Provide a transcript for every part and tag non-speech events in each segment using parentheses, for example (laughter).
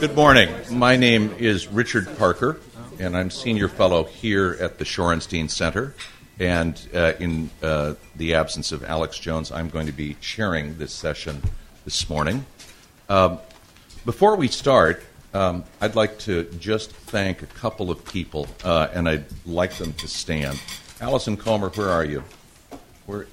Good morning. My name is Richard Parker, and I'm senior fellow here at the Shorenstein Center. And uh, in uh, the absence of Alex Jones, I'm going to be chairing this session this morning. Um, before we start, um, I'd like to just thank a couple of people, uh, and I'd like them to stand. Allison Kommer, where are you? Where,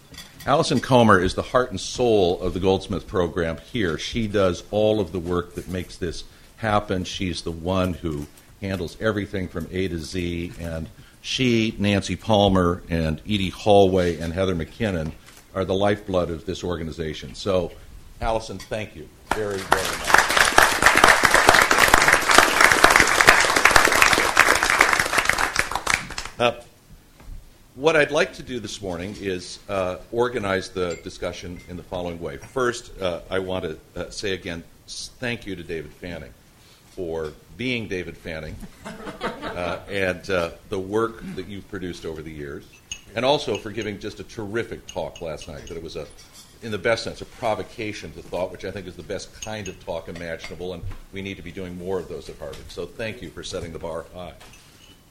Allison Kommer is the heart and soul of the Goldsmith program here. She does all of the work that makes this happen. She's the one who handles everything from A to Z, and she, Nancy Palmer, and Edie Holway, and Heather McKinnon are the lifeblood of this organization. So, Allison, thank you very, very much. Uh, what I'd like to do this morning is uh, organize the discussion in the following way. First, uh, I want to uh, say again thank you to David Fanning for being David Fanning uh, and uh, the work that you've produced over the years, and also for giving just a terrific talk last night. That it was a, in the best sense, a provocation to thought, which I think is the best kind of talk imaginable, and we need to be doing more of those at Harvard. So thank you for setting the bar high.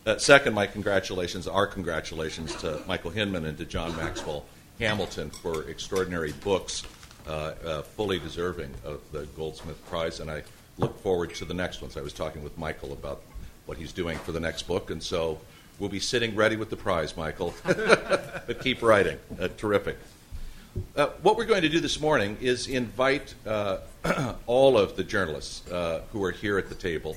Uh, second, my congratulations, our congratulations to Michael Hindman and to John Maxwell Hamilton for extraordinary books, uh, uh, fully deserving of the Goldsmith Prize, and I look forward to the next ones. I was talking with Michael about what he's doing for the next book, and so we'll be sitting ready with the prize, Michael. (laughs) but keep writing. Uh, terrific. Uh, what we're going to do this morning is invite uh, (clears throat) all of the journalists uh, who are here at the table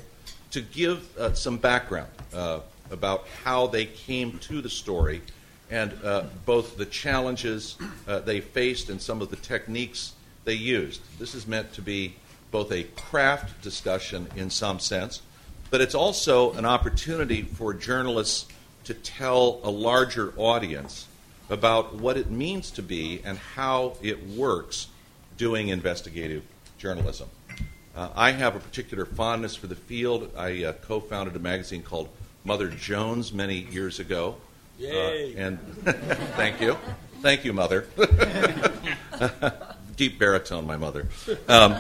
to give uh, some background uh, about how they came to the story and both the challenges they faced and some of the techniques they used. This is meant to be both a craft discussion in some sense, but it's also an opportunity for journalists to tell a larger audience about what it means to be and how it works doing investigative journalism. Uh, I have a particular fondness for the field. I uh, co founded a magazine called Mother Jones many years ago. Yay! Uh, and (laughs) thank you. Thank you, Mother. (laughs) deep baritone, my mother. Um,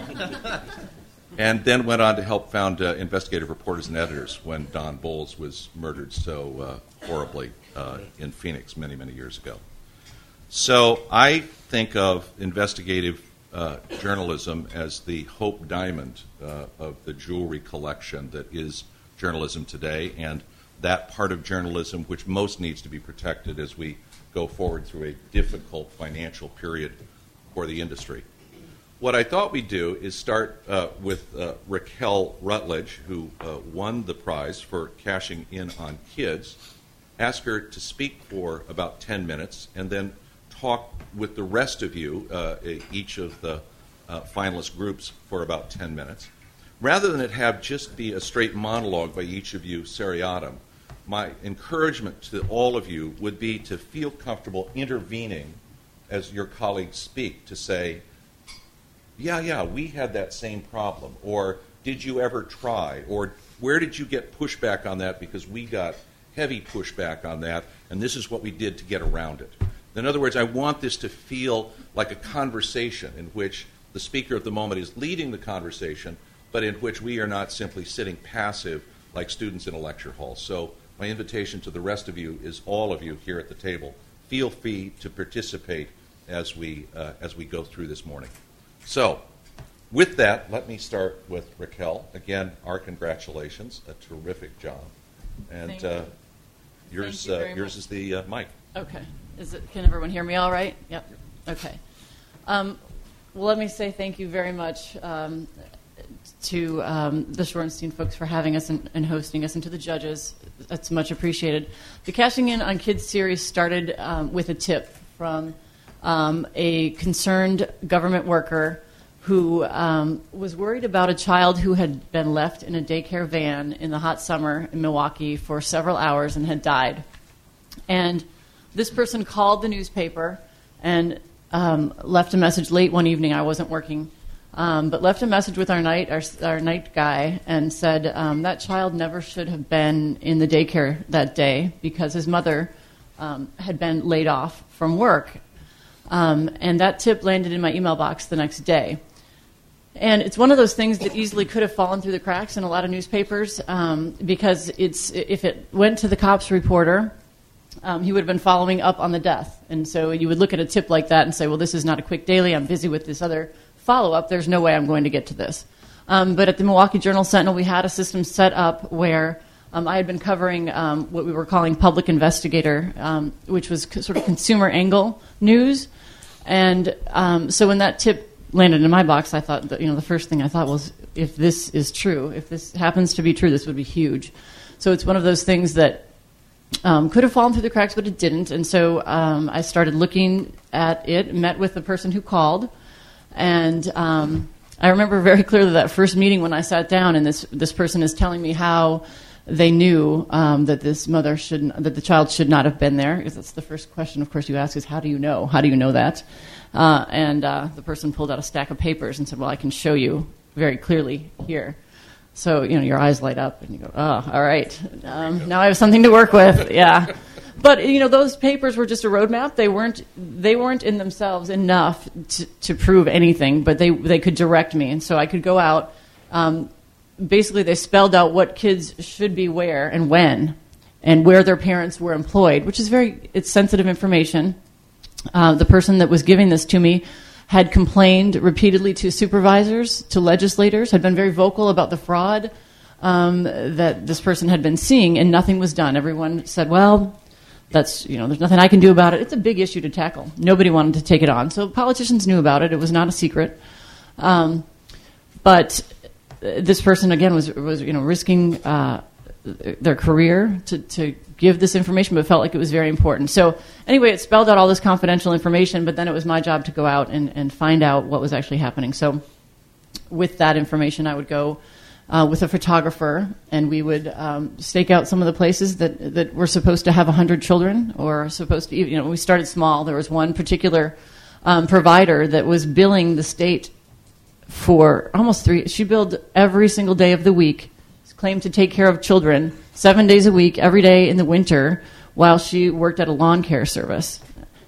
and then went on to help found uh, investigative reporters and editors when Don Bolles was murdered so uh, horribly uh, in Phoenix many, many years ago. So I think of investigative uh, journalism as the hope diamond uh, of the jewelry collection that is journalism today, and that part of journalism which most needs to be protected as we go forward through a difficult financial period for the industry. What I thought we'd do is start uh, with uh, Raquel Rutledge, who uh, won the prize for cashing in on kids. Ask her to speak for about 10 minutes and then talk with the rest of you, uh, each of the uh, finalist groups, for about 10 minutes. Rather than it have just be a straight monologue by each of you seriatim, my encouragement to all of you would be to feel comfortable intervening as your colleagues speak to say, yeah, yeah, we had that same problem, or did you ever try, or where did you get pushback on that because we got heavy pushback on that, and this is what we did to get around it. In other words, I want this to feel like a conversation in which the speaker of the moment is leading the conversation, but in which we are not simply sitting passive like students in a lecture hall. So, my invitation to the rest of you is all of you here at the table feel free to participate as we, uh, as we go through this morning. So, with that, let me start with Raquel. Again, our congratulations. A terrific job. And uh, yours, you uh, yours much. is the uh, mic. Okay. Is it, can everyone hear me all right? Yep. Okay. Um, well, let me say thank you very much um, to um, the Shorenstein folks for having us and, and, hosting us, and to the judges. That's much appreciated. The Cashing In on Kids series started um, with a tip from um, a concerned government worker who um, was worried about a child who had been left in a daycare van in the hot summer in Milwaukee for several hours and had died. And this person called the newspaper and um, left a message late one evening. I wasn't working, um, but left a message with our night our, our night guy and said um, that child never should have been in the daycare that day because his mother um, had been laid off from work um, and that tip landed in my email box the next day. And it's one of those things that easily could have fallen through the cracks in a lot of newspapers um, because it's if it went to the cops reporter, um, he would have been following up on the death. And so you would look at a tip like that and say, well, this is not a quick daily. I'm busy with this other follow up. There's no way I'm going to get to this. Um, but at the Milwaukee Journal Sentinel, we had a system set up where um, I had been covering um, what we were calling public investigator, um, which was c- sort of consumer angle news. And um, so when that tip landed in my box, I thought that, you know, the first thing I thought was, if this is true, if this happens to be true, this would be huge. So it's one of those things that um, could have fallen through the cracks, but it didn't. And so um, I started looking at it, met with the person who called, and um, I remember very clearly that first meeting when I sat down, and this this person is telling me how they knew um, that this mother should that the child should not have been there. Because that's the first question, of course, you ask is how do you know? How do you know that? Uh, and uh, the person pulled out a stack of papers and said, "Well, I can show you very clearly here." So you know your eyes light up and you go, "Oh, all right, um, now I have something to work with." (laughs) Yeah, but you know those papers were just a roadmap. They weren't they weren't in themselves enough to, to prove anything, but they they could direct me, and so I could go out. Um, basically, they spelled out what kids should be where and when, and where their parents were employed, which is very it's sensitive information. Uh, the person that was giving this to me had complained repeatedly to supervisors, to legislators, had been very vocal about the fraud um, that this person had been seeing, and nothing was done. Everyone said, well, that's, you know, there's nothing I can do about it. It's a big issue to tackle. Nobody wanted to take it on. So politicians knew about it. It was not a secret. Um, but this person, again, was, was you know, risking uh, their career to, to give this information, but felt like it was very important. So anyway, it spelled out all this confidential information, but then it was my job to go out and, and find out what was actually happening. So with that information, I would go uh, with a photographer, and we would um, stake out some of the places that that were supposed to have 100 children, or supposed to, you know, we started small. There was one particular um, provider that was billing the state for almost three. She billed every single day of the week, claimed to take care of children seven days a week, every day in the winter, while she worked at a lawn care service.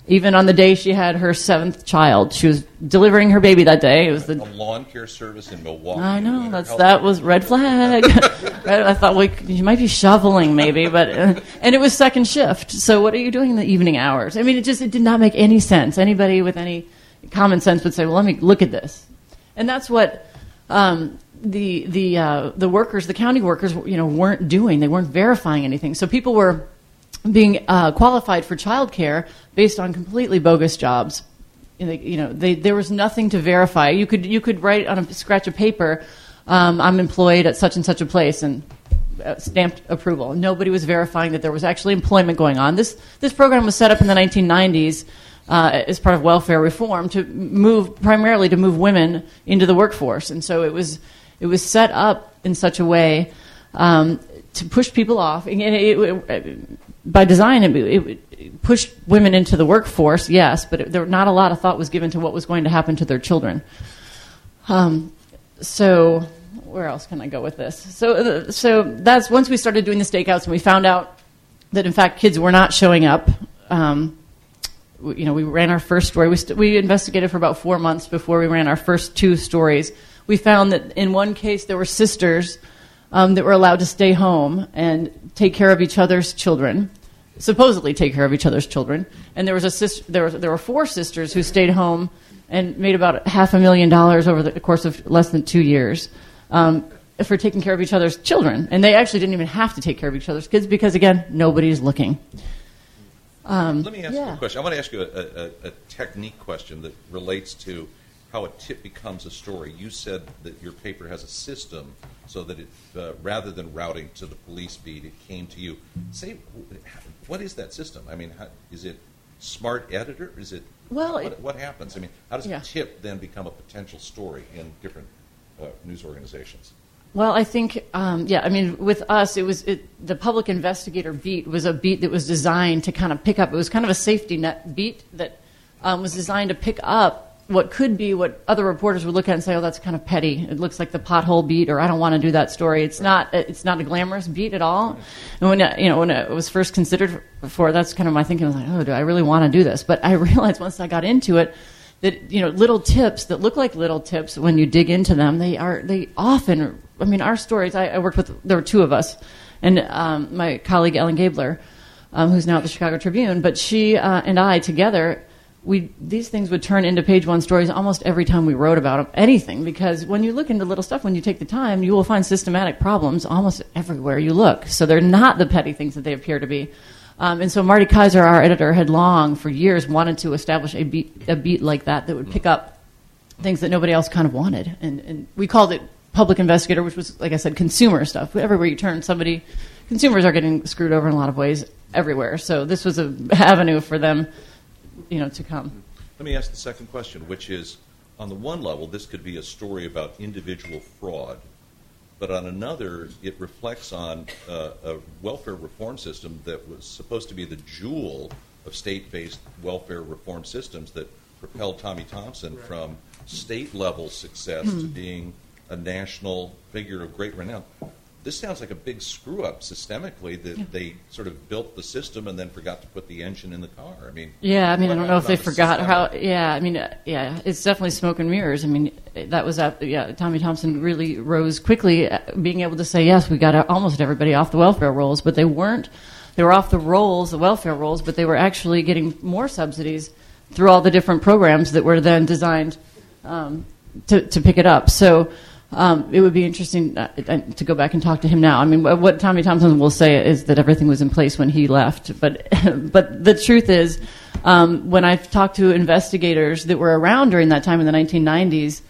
Even on the day she had her seventh child, she was delivering her baby that day. It was the A lawn care service in Milwaukee. I know that's that was red flag. (laughs) I thought well, you might be shoveling maybe, but uh, and it was second shift. So what are you doing in the evening hours? I mean, it just it did not make any sense. Anybody with any common sense would say, "Well, let me look at this," and that's what um, the the uh, the workers, the county workers, you know, weren't doing. They weren't verifying anything. So people were being uh, qualified for childcare based on completely bogus jobs. You know, they, there was nothing to verify. You could you could write on a scratch of paper, um, "I'm employed at such and such a place," and uh, stamped approval. Nobody was verifying that there was actually employment going on. This this program was set up in the 1990s uh, as part of welfare reform to move primarily to move women into the workforce, and so it was it was set up in such a way um, to push people off. And it, it, it, by design, it, it pushed women into the workforce, yes, but there not a lot of thought was given to what was going to happen to their children. Um, so where else can I go with this? So, uh, so that's once we started doing the stakeouts and we found out that in fact kids were not showing up. Um, you know, we ran our first story. We, st- we investigated for about four months before we ran our first two stories. We found that in one case there were sisters um, that were allowed to stay home and take care of each other's children, supposedly take care of each other's children. And there was a sis- there, was, there were four sisters who stayed home and made about half a million dollars over the course of less than two years um, for taking care of each other's children. And they actually didn't even have to take care of each other's kids because, again, nobody's looking. Um, Let me ask you a question. I want to ask you a, a, a technique question that relates to how a tip becomes a story. You said that your paper has a system so that it, uh, rather than routing to the police beat, it came to you. Say, what is that system? I mean, how, is it smart editor? Is it Well, what, it- what happens? I mean, how does Yeah. a tip then become a potential story in different uh, news organizations? Well, I think, um, yeah, I mean, with us, it was it, the public investigator beat was a beat that was designed to kind of pick up. It was kind of a safety net beat that um, was designed to pick up what could be what other reporters would look at and say, "Oh, that's kind of petty. It looks like the pothole beat," or "I don't want to do that story." It's not. It's not a glamorous beat at all. And when you know when it was first considered for, that's kind of my thinking. I was like, "Oh, do I really want to do this?" But I (laughs) realized once I got into it that you know little tips that look like little tips when you dig into them. They are they often. I mean, our stories. I, I worked with there were two of us, and um, my colleague Ellen Gabler, um, who's now at the Chicago Tribune. But she uh, and I together we these things would turn into page one stories almost every time we wrote about anything because when you look into little stuff when you take the time you will find systematic problems almost everywhere you look so they're not the petty things that they appear to be um, and so marty kaiser our editor had long for years wanted to establish a beat, a beat like that that would pick up things that nobody else kind of wanted and, and we called it public investigator which was like i said consumer stuff everywhere you turn somebody consumers are getting screwed over in a lot of ways everywhere so this was a (laughs) avenue for them you know, to come. Let me ask the second question, which is, on the one level, this could be a story about individual fraud, but on another, it reflects on uh, a welfare reform system that was supposed to be the jewel of state-based welfare reform systems that propelled Tommy Thompson right. from state-level success mm-hmm. to hmm. being a national figure of great renown this sounds like a big screw up systemically that yeah. they sort of built the system and then forgot to put the engine in the car. I mean, yeah, I mean, I don't know if they forgot how. Yeah, I mean, uh, yeah, it's definitely smoke and mirrors. I mean, that was at yeah. Tommy Thompson really rose quickly, uh, being able to say yes, we got almost everybody off the welfare rolls, but they weren't. They were off the rolls, the welfare rolls, but they were actually getting more subsidies through all the different programs that were then designed um, to to pick it up. So. Um, it would be interesting uh, uh, to go back and talk to him now. I mean, what Tommy Thompson will say is that everything was in place when he left, but (laughs) but the truth is, um, when I've talked to investigators that were around during that time in the 1990s,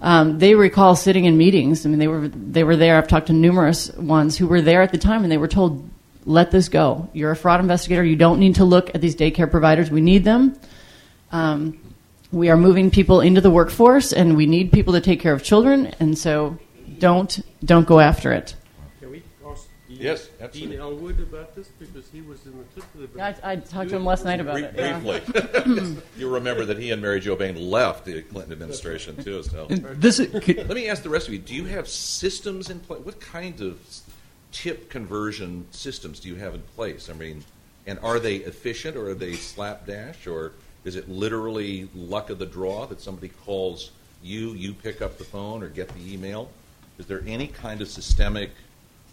um, they recall sitting in meetings. I mean, they were they were there. I've talked to numerous ones who were there at the time, and they were told, "Let this go. You're a fraud investigator. You don't need to look at these daycare providers. We need them." Um, we are moving people into the workforce, and we need people to take care of children, and so don't don't go after it. Can we ask Dean, yes, absolutely. Dean Ellwood about this because he was in the tip of the. I, I talked to him last night about it. Briefly, yeah. (laughs) you remember that he and Mary Jo Bane left the Clinton administration too. So this is, let me ask the rest of you: Do you have systems in place? What kind of tip conversion systems do you have in place? I mean, and are they efficient or are they slapdash or is it literally luck of the draw that somebody calls you, you pick up the phone or get the email? Is there any kind of systemic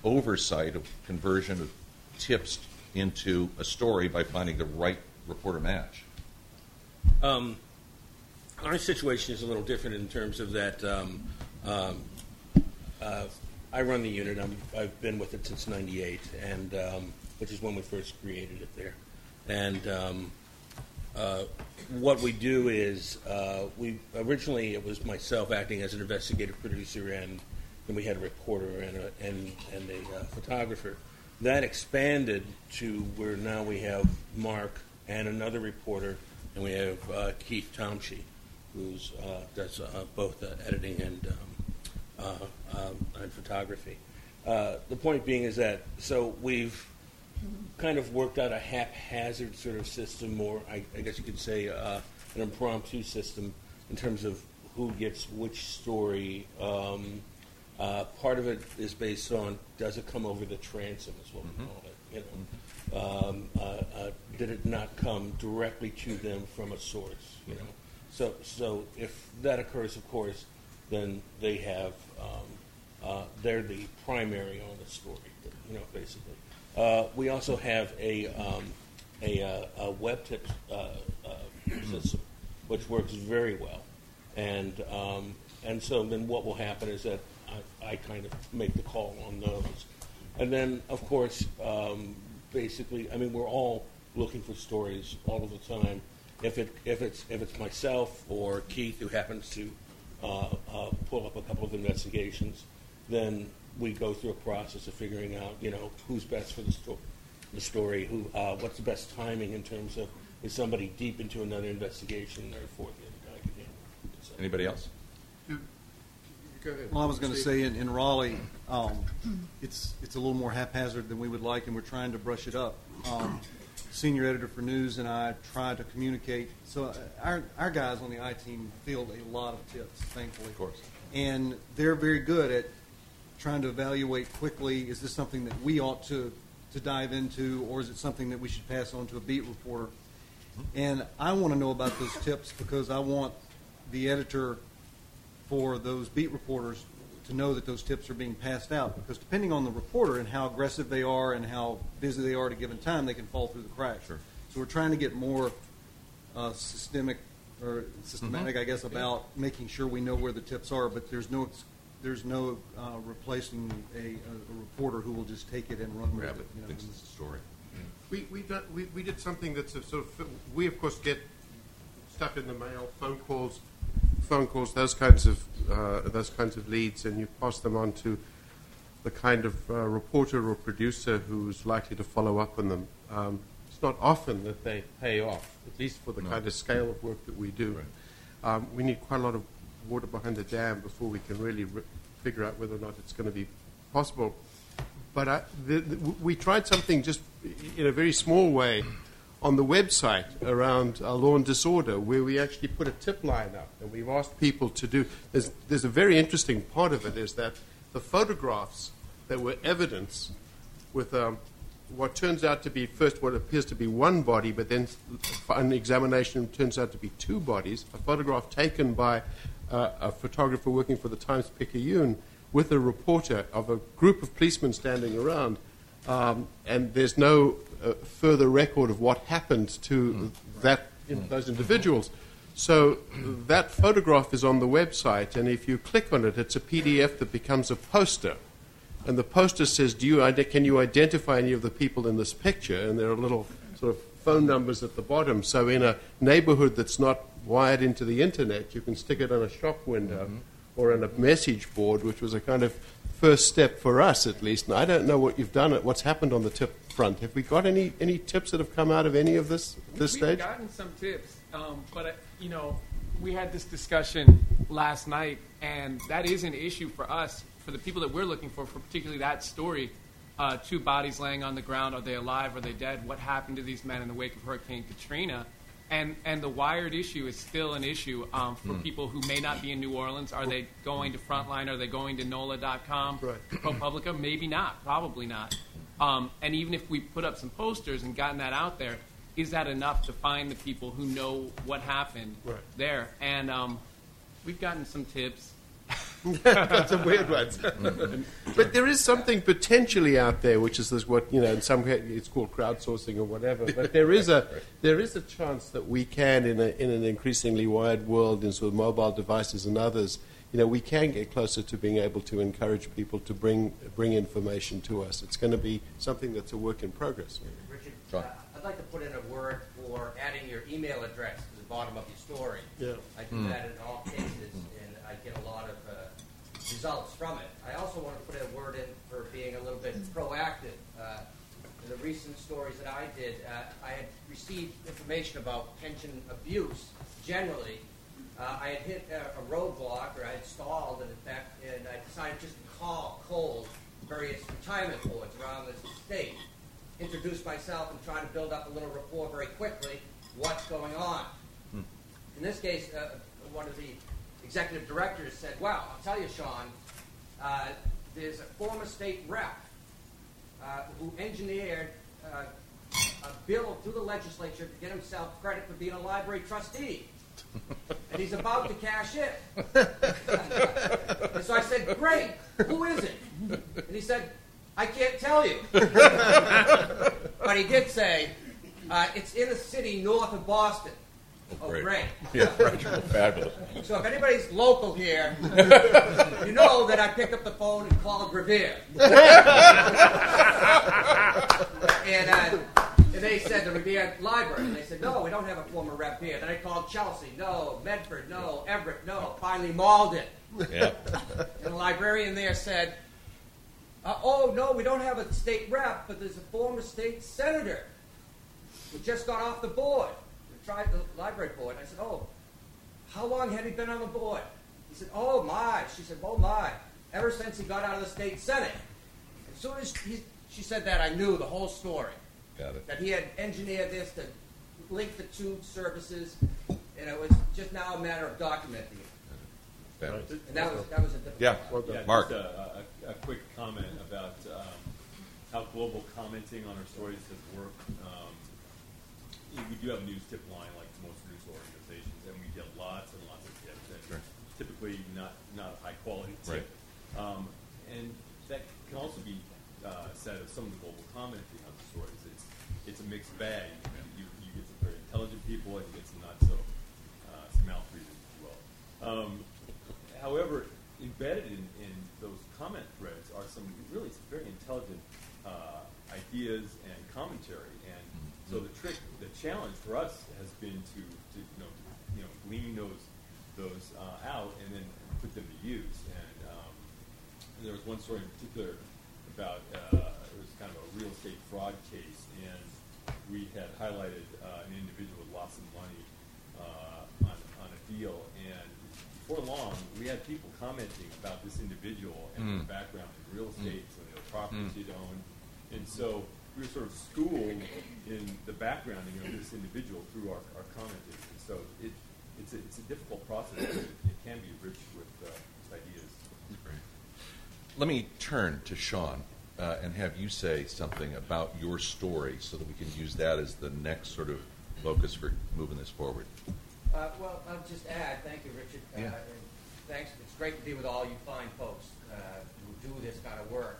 oversight of conversion of tips into a story by finding the right reporter match? Um, our situation is a little different in terms of that. Um, um, uh, I run the unit. i have been with it since '98, and um, which is when we first created it there. And um, uh, what we do is uh, we originally it was myself acting as an investigative producer and then we had a reporter and a, and, and a uh, photographer. That expanded to where now we have Mark and another reporter, and we have uh, Keith Tomshe, who's uh, does both editing and um, um, and photography. the point being is that so we've kind of worked out a haphazard sort of system, or I, I guess you could say uh, an impromptu system in terms of who gets which story. Um, uh, part of it is based on does it come over the transom, is what mm-hmm. we call it. You know, um, uh, uh, did it not come directly to them from a source? You know, so so if that occurs, of course, then they have um, uh, they're the primary on the story. You know, basically. Uh, we also have a, um, a, uh, a, web tip uh, uh, system, which works very well. And, um, and so then what will happen is that I, I, kind of make the call on those. And then, of course, um, basically, I mean, we're all looking for stories all of the time. If, it, if, it's, if it's myself or Keith who happens to uh, uh, pull up a couple of investigations, then we go through a process of figuring out, you know, who's best for the, sto- the story, who, uh, what's the best timing in terms of is somebody deep into another investigation, therefore the other guy can handle it. So- Anybody else? Go ahead. Well, I was going to say in, in Raleigh, um, it's it's a little more haphazard than we would like, and we're trying to brush it up. Um, senior editor for news and I try to communicate. So uh, our our guys on the I team field a lot of tips, thankfully. Of course. And they're very good at trying to evaluate quickly, is this something that we ought to, to dive into, or is it something that we should pass on to a beat reporter? And I want to know about those tips because I want the editor for those beat reporters to know that those tips are being passed out. Because depending on the reporter and how aggressive they are and how busy they are at a given time, they can fall through the cracks. Sure. So we're trying to get more uh, systemic or systematic, I guess, about making sure we know where the tips are. But there's no there's no uh, replacing a, a, a reporter who will just take it and run with it. it, you know, thinks and- it's a story. We, we, done, we, we did something that's a sort of, we of course get stuff in the mail, phone calls, phone calls, those kinds of, uh, those kinds of leads, and you pass them on to the kind of uh, reporter or producer who's likely to follow up on them. Um, it's not often that they pay off, at least for the No. kind of scale of work that we do. Right. Um, we need quite a lot of water behind the dam before we can really re- figure out whether or not it's going to be possible. But I, the, the, we tried something just in a very small way on the website around law and disorder, where we actually put a tip line up, and we've asked people to do. There's, there's a very interesting part of it is that the photographs that were evidence with um, what turns out to be first what appears to be one body, but then an examination turns out to be two bodies. A photograph taken by uh, a photographer working for the Times Picayune with a reporter of a group of policemen standing around, um, and there's no uh, further record of what happened to that in, those individuals. So that photograph is on the website, and if you click on it, it's a PDF that becomes a poster. And the poster says, "Do you can you identify any of the people in this picture?" And there are a little sort of phone numbers at the bottom. So in a neighborhood that's not wired into the internet, you can stick it on a shop window or on a message board, which was a kind of first step for us, at least. And I don't know what you've done, what's happened on the tip front. Have we got any, any tips that have come out of any of this this We've stage? gotten some tips, um, but uh, you know, we had this discussion last night, and that is an issue for us, for the people that we're looking for, for particularly that story. Uh, two bodies laying on the ground. Are they alive? Are they dead? What happened to these men in the wake of Hurricane Katrina? And and the wired issue is still an issue um, for people who may not be in New Orleans. Are they going to Frontline? Are they going to NOLA.com? Right. ProPublica? Maybe not. Probably not. Um, and even if we put up some posters and gotten that out there, is that enough to find the people who know what happened Right. there? And um, we've gotten some tips. (laughs) That's a weird one. but there is something potentially out there, which is this what you know. In some way, it's called crowdsourcing or whatever. But there is a (laughs) there is a chance that we can, in a, in an increasingly wired world, in sort of mobile devices and others, you know, we can get closer to being able to encourage people to bring bring information to us. It's going to be something that's a work in progress. Richard, uh, I'd like to put in a word for adding your email address to the bottom of your story. Yeah. I do that in all cases, and I get a lot of uh, results from it. I also want to put a word in for being a little bit proactive. Uh, in the recent stories that I did, uh, I had received information about pension abuse generally. Uh, I had hit a, a roadblock, or I had stalled, and, in effect, and I decided just to call cold various retirement boards around the state introduce myself and try to build up a little rapport very quickly. What's going on? In this case, uh, one of the executive directors said, "Well, I'll tell you, Sean, uh, there's a former state rep uh, who engineered uh, a bill through the legislature to get himself credit for being a library trustee." And he's about to cash in. and so I said, Great, who is it? And he said, I can't tell you. but he did say, uh, it's in a city north of Boston. Oh, great. (laughs) Yeah, right. Fabulous. So if anybody's local here, (laughs) you know that I picked up the phone and called Revere. (laughs) and, uh, and they said the Revere Library. And they said, no, we don't have a former rep here. Then I called Chelsea. No. Medford. No. Everett. No. Finally, Malden. Yeah. And the librarian there said, uh, oh, no, we don't have a state rep, but there's a former state senator who just got off the board. We tried the library board. I said, oh, how long had he been on the board? He said, oh, my. She said, oh, my. Ever since he got out of the state senate. As soon as he, she said that, I knew the whole story. Got it. That he had engineered this to link the two services, and it was just now a matter of documenting it. Fabulous. And that was, that was a difficult Yeah. part. Yeah, Mark. Just a, a, a quick comment about um, how global commenting on our stories has worked. We do have a news tip line like most news organizations, and we get lots and lots of tips, and Sure. typically not not a high quality Right. Um, and that can also be uh, said of some of the global commenting on the stories. It's it's a mixed bag. You, you get some very intelligent people, and you get some not so uh, some as well. Um, however, embedded in, in those comment threads are some really some very intelligent uh, ideas and commentary. And so the trick, the challenge for us has been to, to you know, to, you know, glean those those uh, out and then put them to use. And, um, and there was one story in particular about uh, it was kind of a real estate fraud case, and we had highlighted uh, an individual who lost some money uh, on, on a deal, and before long, we had people commenting about this individual and their background in real estate, some of the properties he'd owned, and so we were sort of schooled in the backgrounding of this individual through our, our commenting, and so it, it's, a, it's a difficult process, but it, it can be rich with, uh, with ideas. Let me turn to Sean uh, and have you say something about your story so that we can use that as the next sort of focus for moving this forward. Uh, well, I'll just add, thank you, Richard. Uh, Yeah. and thanks. It's great to be with all you fine folks uh, who do this kind of work.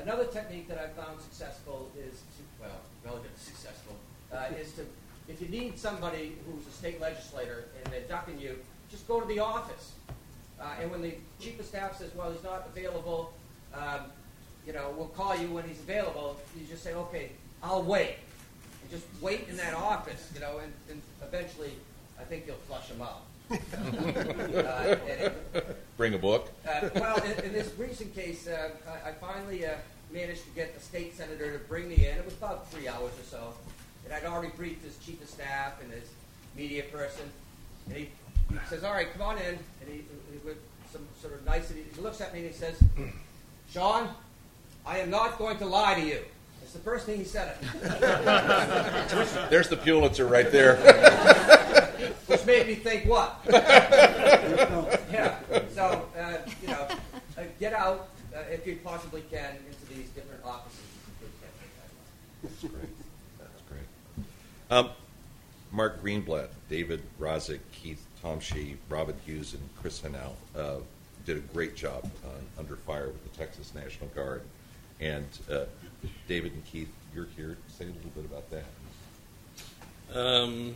Another technique that I found successful is, to, well, relatively successful, uh, is to, if you need somebody who's a state legislator and they're ducking you, just go to the office. Uh, and when the chief of staff says, well, he's not available, um, you know, we'll call you when he's available, you just say, okay, I'll wait. And just wait in that office, you know, and, and eventually I think you'll flush him out. (laughs) Bring a book. uh, well, in, in this recent case, uh, I, I finally uh, managed to get the state senator to bring me in. It was about three hours or so. And I'd already briefed his chief of staff and his media person. And he, he says, All right, come on in. And he, he with some sort of nicety, he looks at me and he says, Sean, I am not going to lie to you. It's the first thing he said. (laughs) (laughs) There's the Pulitzer right there. Which made me think what? (laughs) yeah. So uh, you know, uh, get out uh, if you possibly can into these different offices. That's great. That's great. Um, Mark Greenblatt, David Raziq, Keith Tomshe, Robin Hughes, and Chris Hanau uh, did a great job uh, under fire with the Texas National Guard. And uh, David and Keith, you're here. Say a little bit about that. Um,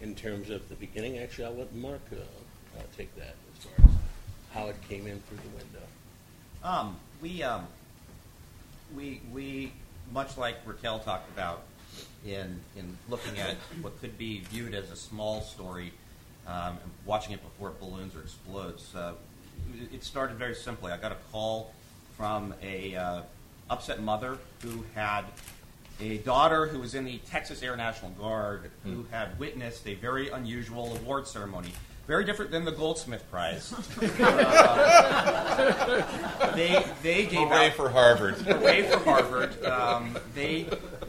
in terms of the beginning, actually, I'll let Mark uh, uh, take that as far as how it came in through the window. Um, we, um, we, we, much like Raquel talked about in, in looking at what could be viewed as a small story, um, and watching it before it balloons or explodes, uh, it- started very simply. I got a call from a uh, upset mother who had a daughter who was in the Texas Air National Guard who had witnessed a very unusual award ceremony. Very different than the Goldsmith Prize. (laughs) Uh, they, they gave Hooray out, for Harvard. Hooray for Harvard. Um, they,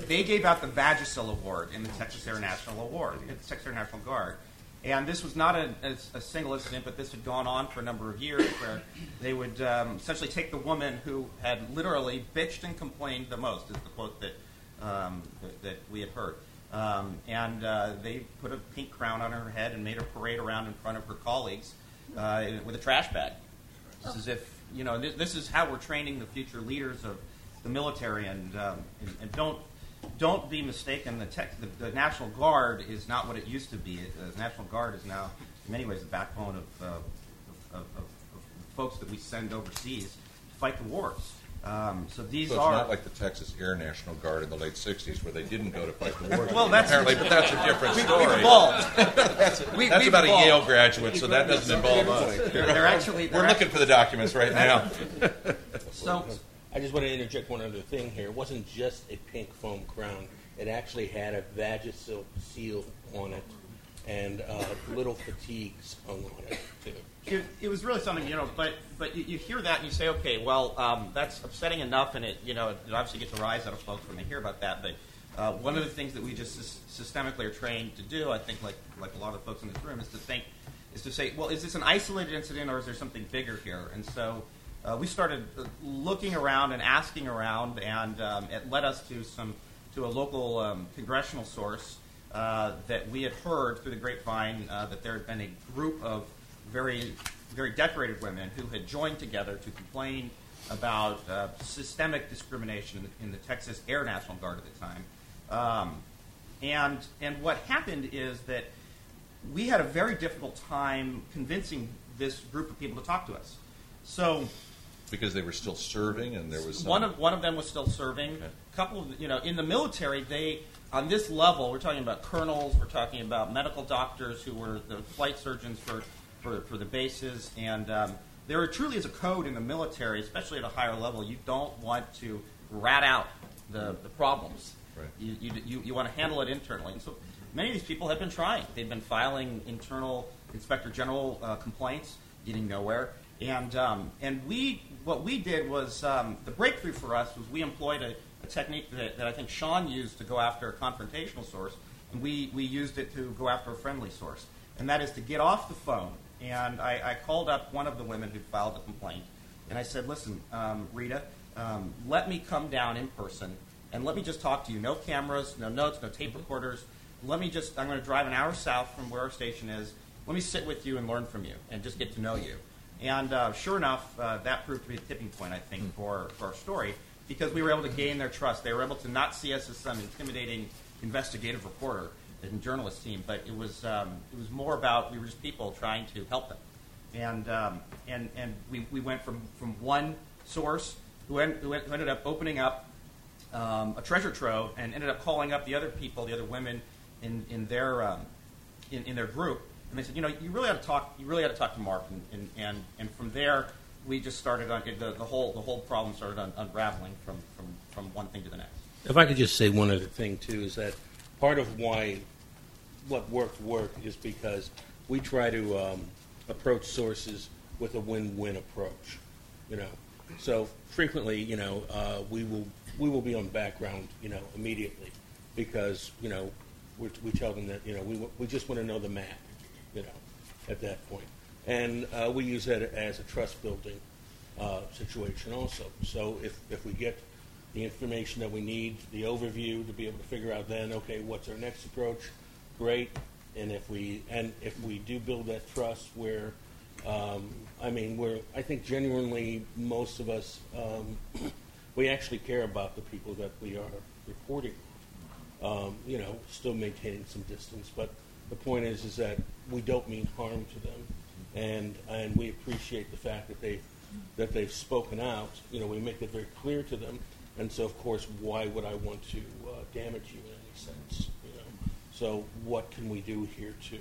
they gave out the Vagisil Award in the Texas Air National Award, the Texas Air National Guard. And this was not a, a, a single incident, but this had gone on for a number of years where they would um, essentially take the woman who had literally bitched and complained the most, is the quote that, um, that, we had heard. Um, and uh, they put a pink crown on her head and made her parade around in front of her colleagues uh, with a trash bag. This is if you know. This, is how we're training the future leaders of the military, and um, and, and don't don't be mistaken. The, tech, the the National Guard is not what it used to be. The National Guard is now, in many ways, the backbone of, uh, of, of, of folks that we send overseas to fight the wars. Um, so these So it's are not like the Texas Air National Guard in the late '60s, where they didn't go to fight the war. Well, that's- apparently, but that's a different we, story. we've evolved. (laughs) We- That's we've about a evolved. Yale graduate, so that doesn't involve us. They're, they're actually they're We're looking for the documents right now. (laughs) So I just want to interject one other thing here. It wasn't just a pink foam crown. It actually had a Vagisil seal on it and uh, little fatigues hung on it, too. It, it was really something, you know. But but you, you hear that and you say, okay, well, um, that's upsetting enough, and it you know it obviously gets a rise out of folks when they hear about that. But uh, one of the things that we just systemically are trained to do, I think, like like a lot of folks in this room, is to think, is to say, well, is this an isolated incident or is there something bigger here? And so. Uh, we started uh, looking around and asking around, and um, it led us to some to a local um, congressional source uh, that we had heard through the grapevine uh, that there had been a group of very, very decorated women who had joined together to complain about uh, systemic discrimination in the, in the Texas Air National Guard at the time. Um, and, and what happened is that we had a very difficult time convincing this group of people to talk to us. So Because they were still serving and there was some. one of one of them was still serving. Okay. A couple of you know in the military they on this level we're talking about colonels, we're talking about medical doctors who were the flight surgeons for for, for the bases, and um, there truly is a code in the military, especially at a higher level. You don't want to rat out the, the problems. Right. You, you, you, you want to handle it internally. And so many of these people have been trying. They've been filing internal inspector general uh, complaints, getting nowhere. And, um, and we, what we did was um, the breakthrough for us was we employed a, a technique that, that I think Sean used to go after a confrontational source, and we, we used it to go after a friendly source. And that is to get off the phone. And I, I called up one of the women who filed the complaint, and I said, Listen, um, Rita, um, let me come down in person and let me just talk to you. No cameras, no notes, no tape recorders. Let me just, I'm going to drive an hour south from where our station is. Let me sit with you and learn from you and just get to know you. And uh, sure enough, uh, that proved to be a tipping point, I think, for, for our story because we were able to gain their trust. They were able to not see us as some intimidating investigative reporter journalist team, but it was, um, it was more about we were just people trying to help them. And, um, and, and we, we went from, from one source who en- who ended up opening up um, a treasure trove and ended up calling up the other people, the other women in, in their um, in, in their group, and they said, you know, you really ought to talk. You really ought to talk to Mark, and and, and, and from there we just started on the, the whole the whole problem started un- unraveling from, from, from one thing to the next. If I could just say one other thing too, is that part of why what worked worked is because we try to um, approach sources with a win-win approach. You know, so frequently, you know, uh, we will we will be on background, you know, immediately because you know we tell them that you know we we just want to know the map, you know, at that point, and uh, we use that as a trust building uh, situation also. So if if we get the information that we need, the overview to be able to figure out then, okay, what's our next approach? Great. And if we and if we do build that trust, where um, I mean, we're I think genuinely most of us um, (clears throat) we actually care about the people that we are reporting. Um, you know, still maintaining some distance, but the point is, is that we don't mean harm to them, and and we appreciate the fact that they that they've spoken out. You know, we make it very clear to them, and so of course, why would I want to uh, damage you in any sense? You know, so what can we do here too?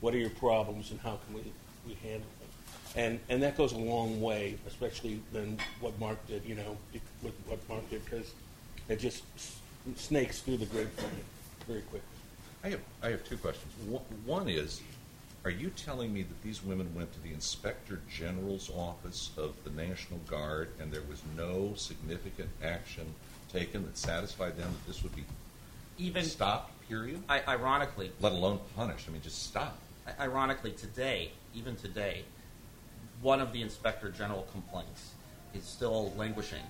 What are your problems, and how can we we handle them? And and that goes a long way, especially than what Mark did. You know, with what Mark did, because it just s- snakes through the grapevine very quickly. I have, I have two questions. One- One is, are you telling me that these women went to the Inspector General's office of the National Guard and there was no significant action taken that satisfied them that this would be Even stopped, period? I, ironically, Let alone punished? I mean, just stop. ironically, today, even today, one of the inspector general complaints is still languishing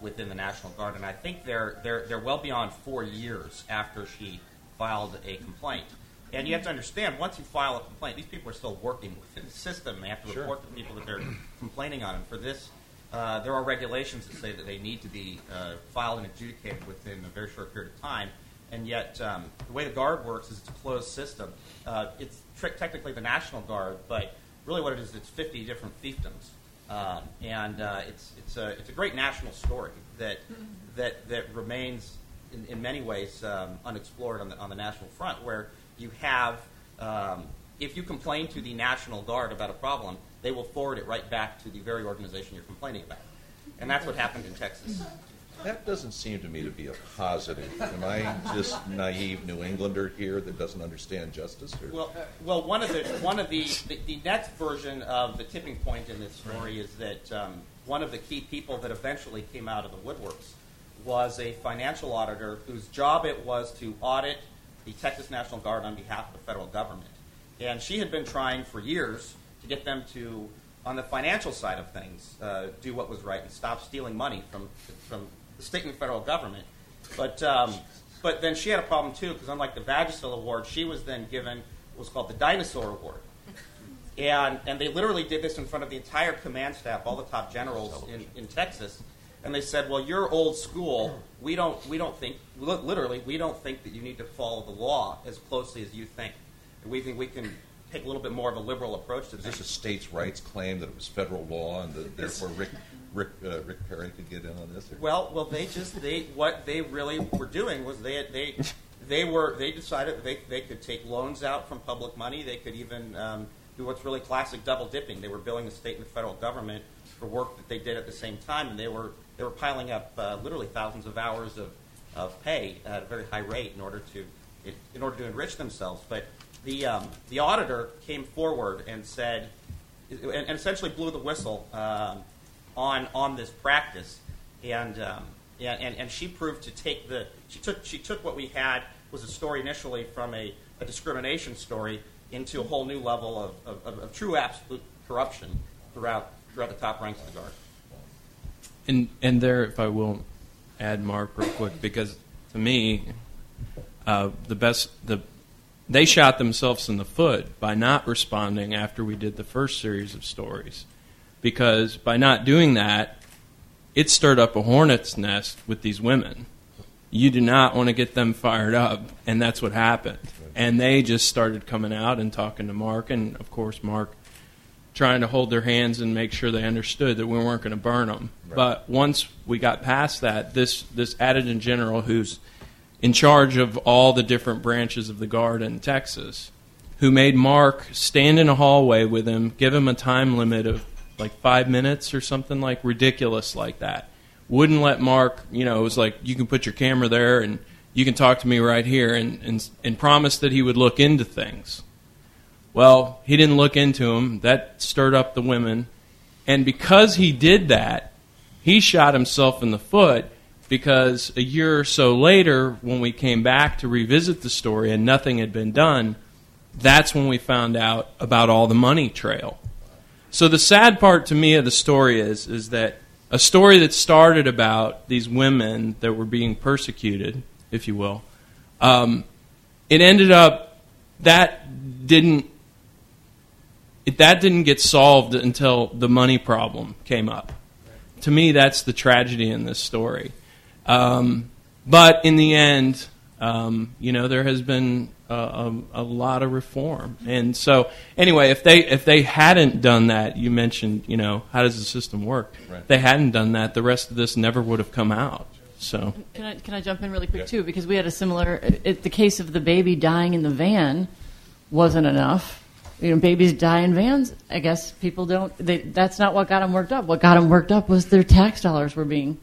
within the National Guard, and I think they're they're they're well beyond four years after she filed a complaint. And you have to understand, once you file a complaint, these people are still working within the system. They have to Sure. report the people that they're complaining on. And for this, uh, there are regulations that say that they need to be uh, filed and adjudicated within a very short period of time. And yet, um, the way the Guard works is it's a closed system. Uh, it's technically the National Guard, but really what it is, it's 50 different fiefdoms. Um, and uh, it's, it's, a, it's a great national story that, that, that remains, in, in many ways, um, unexplored on the, on the national front, where you have, um, if you complain to the National Guard about a problem, they will forward it right back to the very organization you're complaining about. And that's what happened in Texas. That doesn't seem to me to be a positive. Am I just naive New Englander here that doesn't understand justice? Or? Well, well, one of the one of the, the the next version of the tipping point in this story is that um, one of the key people that eventually came out of the woodworks was a financial auditor whose job it was to audit the Texas National Guard on behalf of the federal government, and she had been trying for years to get them to, on the financial side of things, uh, do what was right and stop stealing money from from the state and federal government. But um, But then she had a problem too, because unlike the Vagisil Award, she was then given what was called the Dinosaur Award. And, and they literally did this in front of the entire command staff, all the top generals in, in Texas. And they said, well, you're old school. We don't, we don't think, literally, we don't think that you need to follow the law as closely as you think. And we think we can take a little bit more of a liberal approach to Is things. this a states' rights claim that it was federal law and that therefore Rick, Rick, uh, Rick Perry could get in on this? or- Well, well, they just they what they really were doing was they they they were they decided they they could take loans out from public money. They could even um, do what's really classic double dipping. They were billing the state and the federal government for work that they did at the same time, and they were they were piling up uh, literally thousands of hours of, of pay at a very high rate in order to in order to enrich themselves. But the um, the auditor came forward and said and, and essentially blew the whistle um, on on this practice, and, um, and and she proved to take the she took she took what we had was a story initially from a, a discrimination story into a whole new level of, of, of, of true absolute corruption throughout throughout the top ranks of the guard. And and there, if I will add Mark real quick, because to me, uh, the best the they shot themselves in the foot by not responding after we did the first series of stories, because by not doing that, it stirred up a hornet's nest with these women. You do not want to get them fired up, and that's what happened. And they just started coming out and talking to Mark, and of course Mark trying to hold their hands and make sure they understood that we weren't going to burn them. But once we got past that, this this adjutant general who's in charge of all the different branches of the guard in Texas, who made Mark stand in a hallway with him, give him a time limit of like five minutes or something like ridiculous like that. Wouldn't let Mark, you know, it was like you can put your camera there and you can talk to me right here, and and, and promised that he would look into things. Well, he didn't look into them. That stirred up the women. And because he did that, he shot himself in the foot because a year or so later, when we came back to revisit the story and nothing had been done, that's when we found out about all the money trail. So the sad part to me of the story is is that a story that started about these women that were being persecuted, if you will, um, it ended up that didn't it, that didn't get solved until the money problem came up. To me, that's the tragedy in this story. Um, but in the end, um, you know, there has been a, a, a, lot of reform, and so anyway, if they if they hadn't done that, you mentioned, you know, how does the system work? Right. If they hadn't done that, the rest of this never would have come out. So Can I, can I jump in really quick, Yeah. too? Because we had a similar, it, the case of the baby dying in the van wasn't enough. You know, babies die in vans. I guess people don't, they, that's not what got them worked up. What got them worked up was their tax dollars were being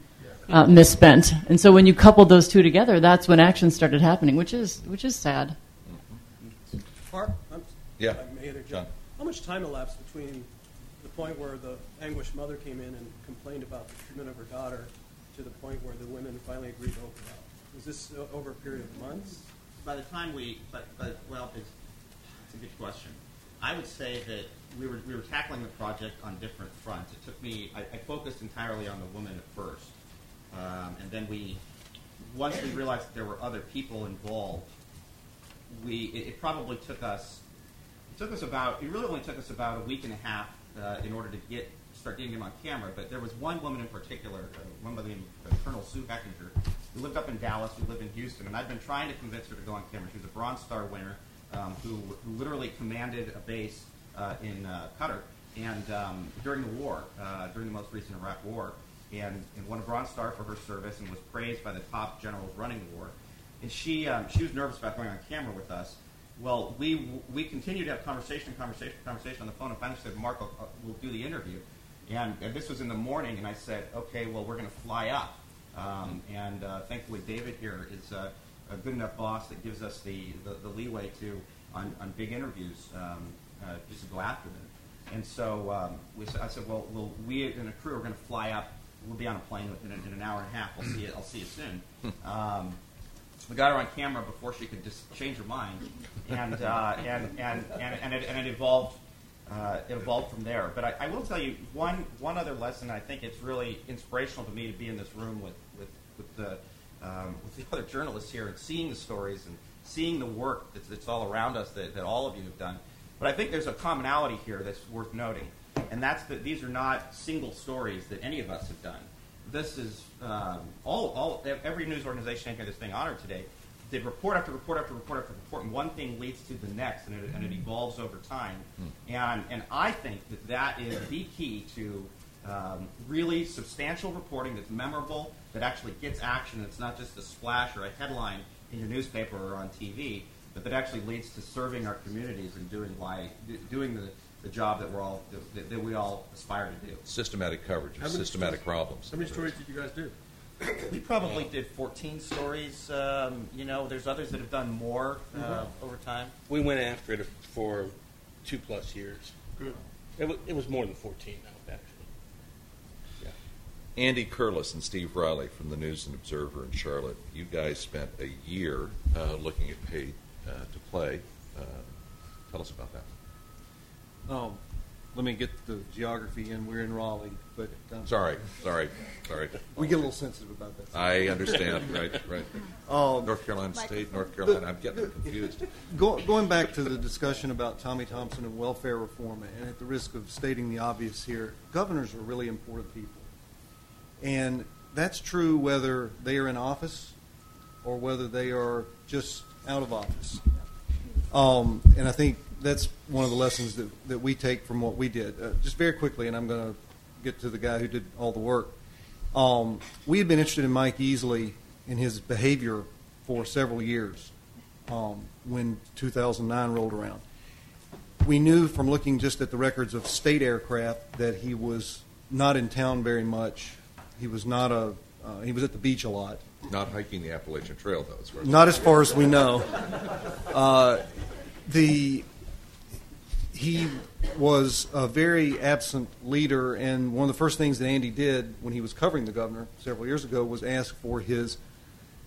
uh, misspent. And so when you coupled those two together, that's when action started happening, which is, which is sad. Mark, I'm, Yeah, if I may interject. John. How much time elapsed between the point where the anguished mother came in and complained about the treatment of her daughter to the point where the women finally agreed to open up? Was this over a period of months? By the time we, but, but well, it's, it's a good question. I would say that we were, we were tackling the project on different fronts. It took me, I, I focused entirely on the woman at first. Um, and then we, once we realized that there were other people involved, we, it, it probably took us, it took us about, it really only took us about a week and a half uh, in order to get, start getting him on camera. But there was one woman in particular, uh, one by the name of Colonel Sue Heckinger, who lived up in Dallas, who lived in Houston, and I've been trying to convince her to go on camera. She was a Bronze Star winner um, who, who literally commanded a base uh, in uh, Qatar and um, during the war, uh, during the most recent Iraq War, and, and won a Bronze Star for her service and was praised by the top generals running the war. And she um, she was nervous about going on camera with us. Well, we we continued to have conversation, conversation, conversation on the phone, and finally said, "Mark, will we'll do the interview." And, and this was in the morning, and I said, "Okay, well, we're going to fly up." Um, and uh, thankfully, David here is uh, a good enough boss that gives us the, the, the leeway to on, on big interviews um, uh, just to go after them. And so um, we, I said, "Well, well, we and a crew are going to fly up. We'll be on a plane in, in an hour and a half. I'll see you. I'll see you soon." Um, we got her on camera before she could just change her mind, and uh, and, and, and, and, it, and it evolved. Uh, it evolved from there. But I, I will tell you one one other lesson. I think it's really inspirational to me to be in this room with with, with the um, with the other journalists here and seeing the stories and seeing the work that's, that's all around us that, that all of you have done. But I think there's a commonality here that's worth noting, and that's that these are not single stories that any of us have done. This is um, all, all every news organization here that's being honored today did report after report after report after report, and one thing leads to the next, and it, and it evolves over time. And, and I think that that is the key to um, really substantial reporting that's memorable, that actually gets action. It's not just a splash or a headline in your newspaper or on TV, but that actually leads to serving our communities and doing why doing the, the job that we're all that, that we all aspire to do. Systematic coverage of How many systematic stories- problems. How many stories did you guys do? We probably did 14 stories. Um, you know, there's others that have done more uh, over time. We went after it for two plus years. Good. It was, it was more than 14 now, actually. Andy Curliss and Steve Riley from the News and Observer in Charlotte. You guys spent a year uh, looking at paid uh, to play. Uh, tell us about that. Um, let me get the geography in. We're in Raleigh, but um, Sorry, sorry, sorry. we get a little sensitive about that. I understand. right, right. Um, North Carolina State, North Carolina. I'm getting them confused. (laughs) Go, going back to the discussion about Tommy Thompson and welfare reform, and at the risk of stating the obvious here, governors are really important people. And that's true whether they are in office or whether they are just out of office. Um, and I think that's one of the lessons that, that we take from what we did. Uh, just very quickly, and I'm going to get to the guy who did all the work. Um, we had been interested in Mike Easley and his behavior for several years um, when 2009 rolled around. We knew from looking just at the records of state aircraft that he was not in town very much. He was not a. Uh, he was at the beach a lot. Not hiking the Appalachian Trail, though. As Not as far as we know. Uh, the he was a very absent leader, and one of the first things that Andy did when he was covering the governor several years ago was ask for his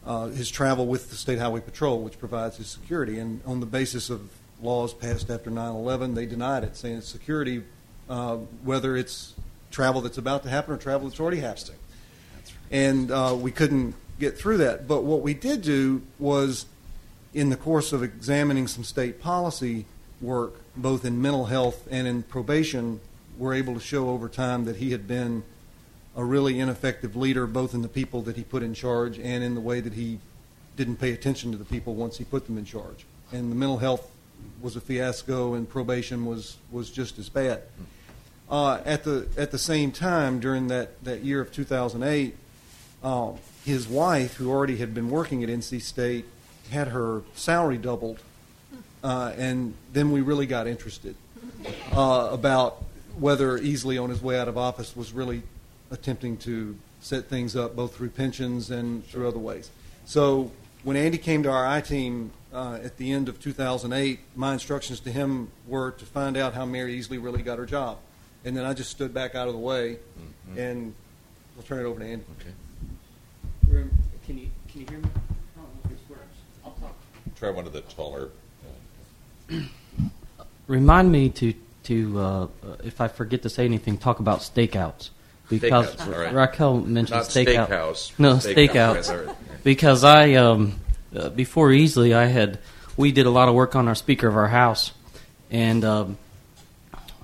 uh, his travel with the State Highway Patrol, which provides his security. And on the basis of laws passed after 9/11, they denied it, saying it's security, uh, whether it's travel that's about to happen or travel that's already happening. And uh, we couldn't get through that. But what we did do was, in the course of examining some state policy work, both in mental health and in probation, we're able to show over time that he had been a really ineffective leader, both in the people that he put in charge and in the way that he didn't pay attention to the people once he put them in charge. And the mental health was a fiasco, and probation was, was just as bad. Uh, at the at the same time, during that, that year of 2008, uh, his wife, who already had been working at NC State, had her salary doubled, uh, and then we really got interested uh, about whether Easley, on his way out of office, was really attempting to set things up both through pensions and through other ways. So when Andy came to our I team uh, at the end of 2008, my instructions to him were to find out how Mary Easley really got her job, and then I just stood back out of the way, and we'll turn it over to Andy. Okay. Can you can you hear me? I don't know if this works. I'll talk. Try one of the taller. (clears throat) Remind me to to uh, if I forget to say anything, talk about stakeouts because Stakeouts, all right. Raquel mentioned Not stakeout. steakhouse. No Stakeout, stakeouts. right, all right. because I um, uh, before Easley I had we did a lot of work on our Speaker of our House, and um,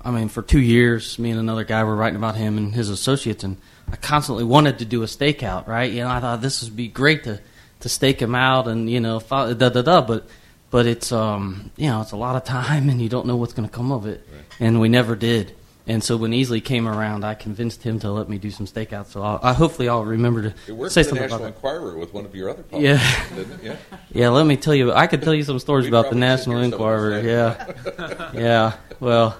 I mean for two years, me and another guy were writing about him and his associates, and I constantly wanted to do a stakeout. Right? You know, I thought this would be great to to stake him out and you know da da da, but but it's um you know it's a lot of time (laughs) and you don't know what's going to come of it, and we never did. And so when Easley came around, I convinced him to let me do some stakeouts. So I'll, I hopefully I'll remember to say the something National about that. Enquirer with one of your other Yeah. didn't it? Yeah. (laughs) Yeah, let me tell you. I could tell you some stories about the National hear some of Enquirer. Yeah, (laughs) yeah. Well,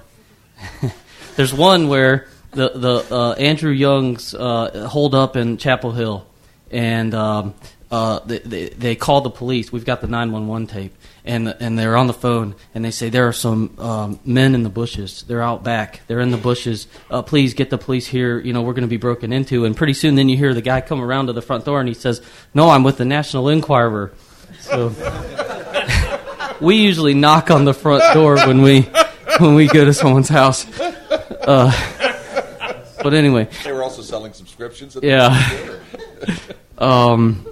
there's one where the the uh, Andrew Young's uh, hold up in Chapel Hill, and um, uh, they, they they call the police. We've got the 911 tape, and and they're on the phone, and they say there are some um, men in the bushes. They're out back. They're in the bushes. Uh, please get the police here. You know we're going to be broken into. And pretty soon, then you hear the guy come around to the front door, and he says, "No, I'm with the National Enquirer." So (laughs) we usually knock on the front door when we when we go to someone's house. Uh, but anyway, They were also selling subscriptions. At the Yeah. time, too, or- um,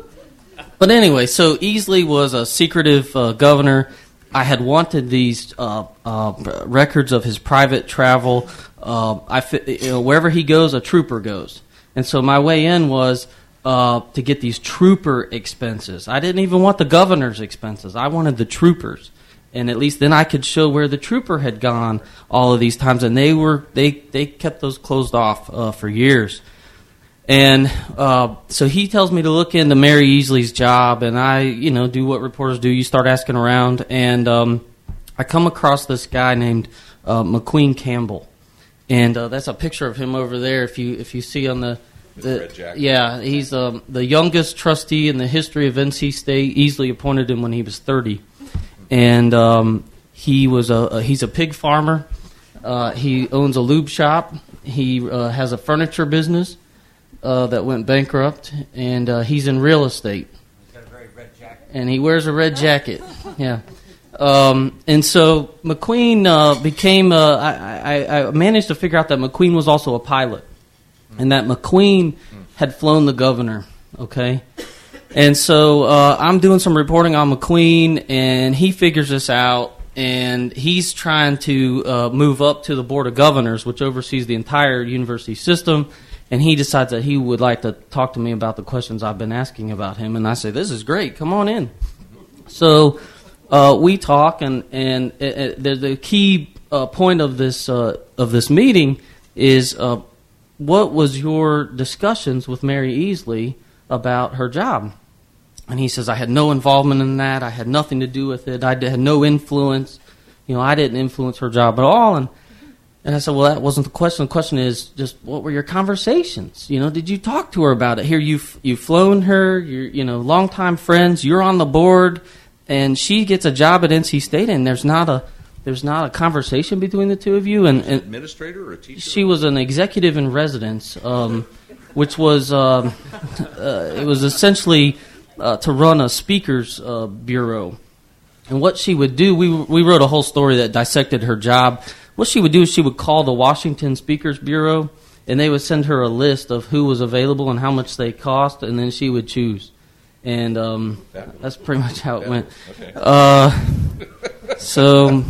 But anyway, so Easley was a secretive uh, governor. I had wanted these uh, uh, records of his private travel. Uh, I, you know, wherever he goes, a trooper goes, and so my way in was uh, to get these trooper expenses. I didn't even want the governor's expenses. I wanted the troopers, and at least then I could show where the trooper had gone all of these times, and they were they they kept those closed off uh, for years. And uh, so he tells me to look into Mary Easley's job, and I, you know, do what reporters do. You start asking around, and um, I come across this guy named uh, McQueen Campbell, and uh, that's a picture of him over there. If you if you see on the, the yeah, he's um, the youngest trustee in the history of NC State. Easley appointed him when he was thirty, and um, he was a, a he's a pig farmer. Uh, he owns a lube shop. He uh, has a furniture business uh, that went bankrupt, and uh, he's in real estate. He's got a very red jacket. And he wears a red jacket. Yeah. Um, and so McQueen uh, became. Uh, I, managed to figure out that McQueen was also a pilot, and that McQueen had flown the governor. Okay. And so uh, I'm doing some reporting on McQueen, and he figures this out, and he's trying to uh, move up to the Board of Governors, which oversees the entire university system. And he decides that he would like to talk to me about the questions I've been asking about him. And I say, This is great, come on in. So uh, we talk, and, and uh, uh, the, the key uh, point of this, uh, of this meeting is uh, what was your discussions with Mary Easley about her job? And he says, I had no involvement in that. I had nothing to do with it. I had no influence. You know, I didn't influence her job at all. And and I said, well, that wasn't the question. The question is just what were your conversations? You know, did you talk to her about it? Here, you've you've flown her. You're you know longtime friends. You're on the board, and she gets a job at NC State, and there's not a there's not a conversation between the two of you. And, and Administrator or a teacher? she was an executive in residence, um, which was um, uh, it was essentially uh, to run a speakers uh, bureau. And what she would do, we we wrote a whole story that dissected her job. What she would do is she would call the Washington Speakers Bureau, and they would send her a list of who was available and how much they cost, and then she would choose. And um, that's pretty much how it went. Okay. Uh, so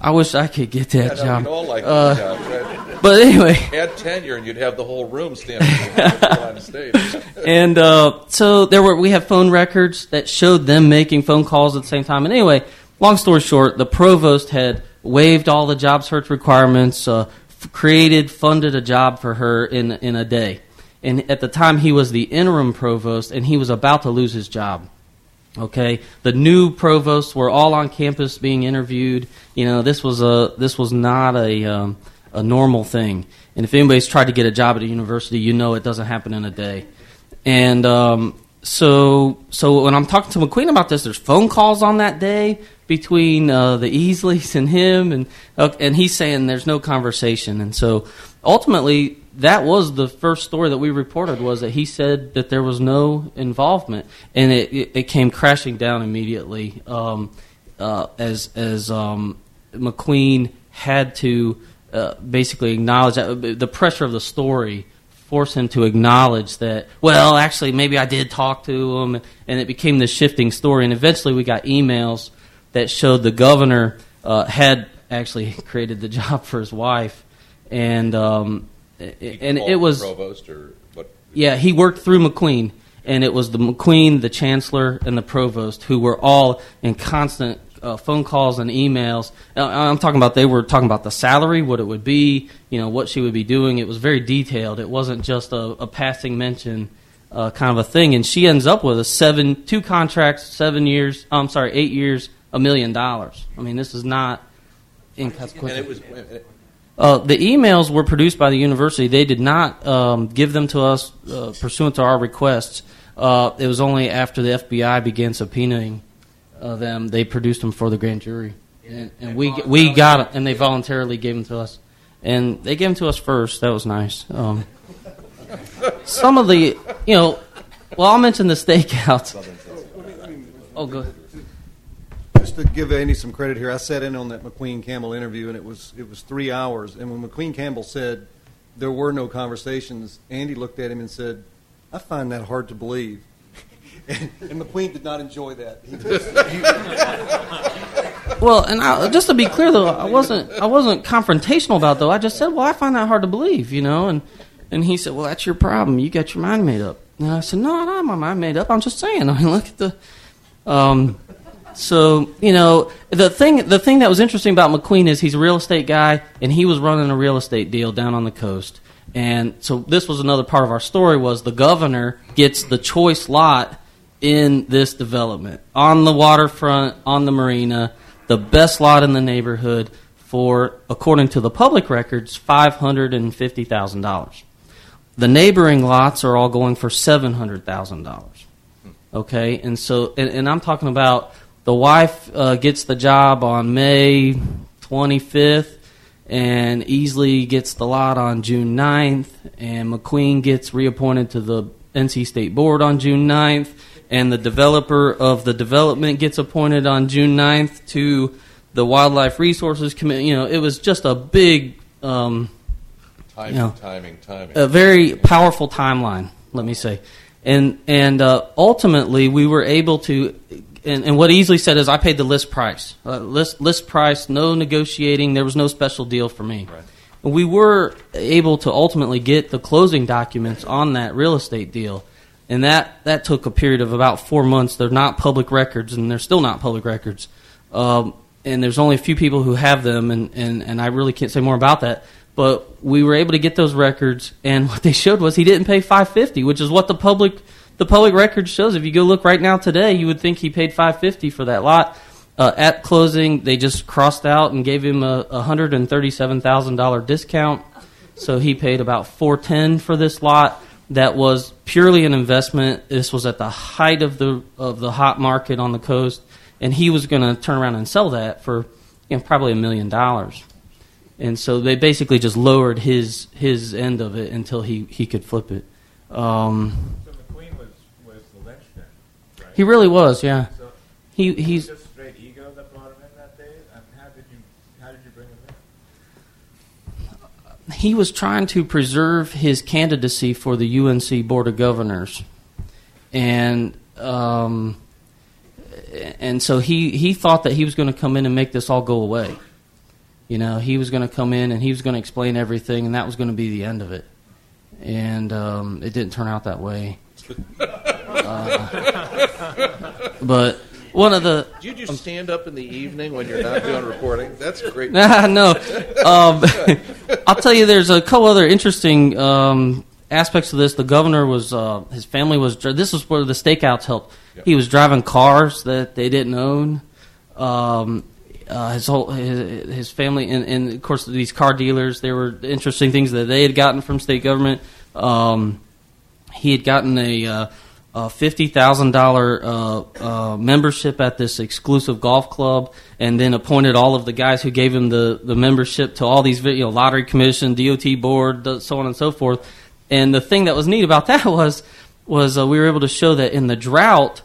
I wish I could get Yeah, that no, job. all like Uh, that job. but anyway, Add tenure, and you'd have the whole room standing on stage. (laughs) and uh, so there were we have phone records that showed them making phone calls at the same time. And anyway, long story short, the provost had waived all the job search requirements, uh, f- created, funded a job for her in in a day. And at the time, he was the interim provost, and he was about to lose his job. Okay, the new provosts were all on campus being interviewed. You know, this was a this was not a um, a normal thing. And if anybody's tried to get a job at a university, you know it doesn't happen in a day. And um, so so when I'm talking to McQueen about this, there's phone calls on that day between uh, the Easleys and him, and uh, and he's saying there's no conversation. And so ultimately, that was the first story that we reported was that he said that there was no involvement, and it it, it came crashing down immediately um, uh, as as um, McQueen had to uh, basically acknowledge that the pressure of the story forced him to acknowledge that well actually maybe I did talk to him and it became this shifting story and eventually we got emails that showed the governor uh, had actually (laughs) created the job for his wife and um, and it was provost or what? yeah, he worked through McQueen, and it was the McQueen, the chancellor, and the provost who were all in constant uh, phone calls and emails. Uh, I'm talking about they were talking about the salary, what it would be, you know, what she would be doing. It was very detailed. It wasn't just a, a passing mention. Uh, kind of a thing, and she ends up with a seven, two contracts, seven years. I'm sorry, eight years, a million dollars. I mean, this is not inconsequential. And it was. Uh, the emails were produced by the university. They did not um, give them to us uh, pursuant to our requests. Uh, it was only after the FBI began subpoenaing uh, them they produced them for the grand jury, and, and we we got it, and they voluntarily gave them to us, and they gave them to us first. That was nice. Um, (laughs) some of the, you know, well, I'll mention the stakeouts. Oh, good. Just to give Andy some credit here, I sat in on that McQueen Campbell interview, and it was it was three hours. And when McQueen Campbell said there were no conversations, Andy looked at him and said, "I find that hard to believe." And, McQueen did not enjoy that. Well, and I, just to be clear though, I wasn't I wasn't confrontational about it, though. I just said, well, I find that hard to believe, you know. And and he said, well, that's your problem. You got your mind made up. And I said, no, have my mind made up. I'm just saying. (laughs) I mean, look at the. Um, so you know the thing the thing that was interesting about McQueen is he's a real estate guy and he was running a real estate deal down on the coast. And so this was another part of our story was the governor gets the choice lot in this development on the waterfront on the marina, the best lot in the neighborhood for according to the public records five hundred and fifty thousand dollars. The neighboring lots are all going for seven hundred thousand dollars. Okay, and so and, and I'm talking about the wife uh, gets the job on May 25th, and Easley gets the lot on June 9th, and McQueen gets reappointed to the NC State Board on June 9th, and the developer of the development gets appointed on June 9th to the Wildlife Resources Committee. You know, it was just a big. Um, Timing, you know, timing, timing. a very powerful timeline, let me say. And and uh, ultimately, we were able to. And, and what Easley said is, I paid the list price. Uh, list list price, no negotiating. There was no special deal for me. Right. We were able to ultimately get the closing documents on that real estate deal, and that that took a period of about four months. They're not public records, and they're still not public records. Um, and there's only a few people who have them, and, and, and I really can't say more about that. But we were able to get those records, and (laughs) what they showed was he didn't pay 550, which is what the public the public record shows. If you go look right now today, you would think he paid 550 for that lot. Uh, at closing, they just crossed out and gave him a $137,000 discount. So he paid about 410 for this lot. That was purely an investment. This was at the height of the of the hot market on the coast, and he was going to turn around and sell that for you know, probably a million dollars. And so they basically just lowered his his end of it until he, he could flip it. Um, So McQueen was, was the linchpin, right? He really was, yeah. So He was he's just straight ego that brought him in that day, and how did you how did you bring him in? he was trying to preserve his candidacy for the UNC Board of Governors, and um, and so he he thought that he was going to come in and make this all go away. You know, he was going to come in and he was going to explain everything, and that was going to be the end of it. And um, it didn't turn out that way. (laughs) Uh, (laughs) but one of the Do you just stand up in the evening when you're not doing reporting? That's great. (laughs) Nah, no. Um, (laughs) I'll tell you, there's a couple other interesting um, aspects of this. The governor was, uh, his family was, this was where the stakeouts helped. Yep. He was driving cars that they didn't own. Um, uh, his whole his, his family and, and of course these car dealers there were interesting things that they had gotten from state government um, he had gotten a, uh, a fifty thousand uh, uh, membership at this exclusive golf club, and then appointed all of the guys who gave him the, the membership to all these you know lottery commission, DOT board, so on and so forth. And the thing that was neat about (laughs) that was was uh, we were able to show that in the drought,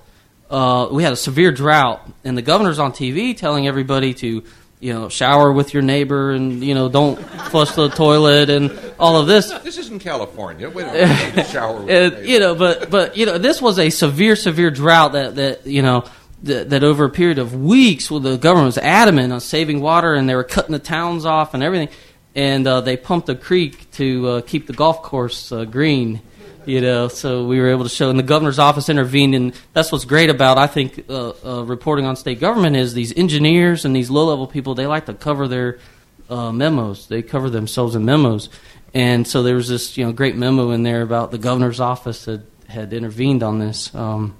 uh, we had a severe drought, and the governor's on TV telling everybody to you know shower with your neighbor and you know don't flush the toilet and all of this. This isn't California. Wait a minute. Don't (laughs) shower with your you know, but but you know, this was a severe, severe drought that that you know that, that over a period of weeks, well, the government was adamant on saving water, and they were cutting the towns off and everything, and uh, they pumped a creek to uh, keep the golf course uh, green. You know, so we were able to show, and the governor's office intervened, and that's what's great about I think uh, uh, reporting on state government is these engineers and these low level people they like to cover their uh, memos. They cover themselves in memos, and so there was this you know great memo in there about the governor's office had had intervened on this. Um,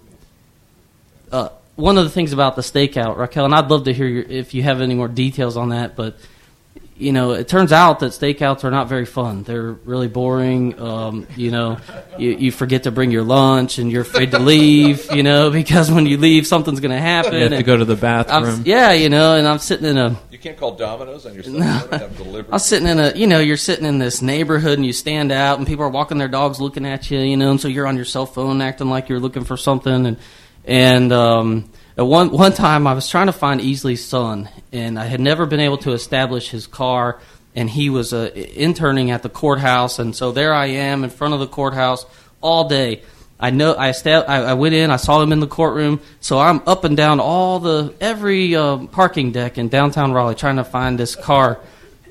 uh, one of the things about the stakeout, Raquel, and I'd love to hear your, if you have any more details on that, but you know, it turns out that stakeouts are not very fun. They're really boring. Um, you know, you, you forget to bring your lunch and you're afraid to leave, you know, (laughs) because when you leave, something's going to happen. You have to go to the I'm- bathroom. yeah, you know, and I'm sitting in a You can't call Domino's on your (laughs) cell No. phone and have delivery. I'm sitting in a, you know, you're sitting in this neighborhood and you stand out and people are walking their dogs looking at you, you know, and so you're on your cell phone acting like you're looking for something. And, and, um, at one, one time I was trying to find Easley's son and I had never been able to establish his car and he was, uh, interning at the courthouse. And so there I am in front of the courthouse all day. I know I, sta- I I went in, I saw him in the courtroom, so I'm up and down all the every um, parking deck in downtown Raleigh trying to find this car.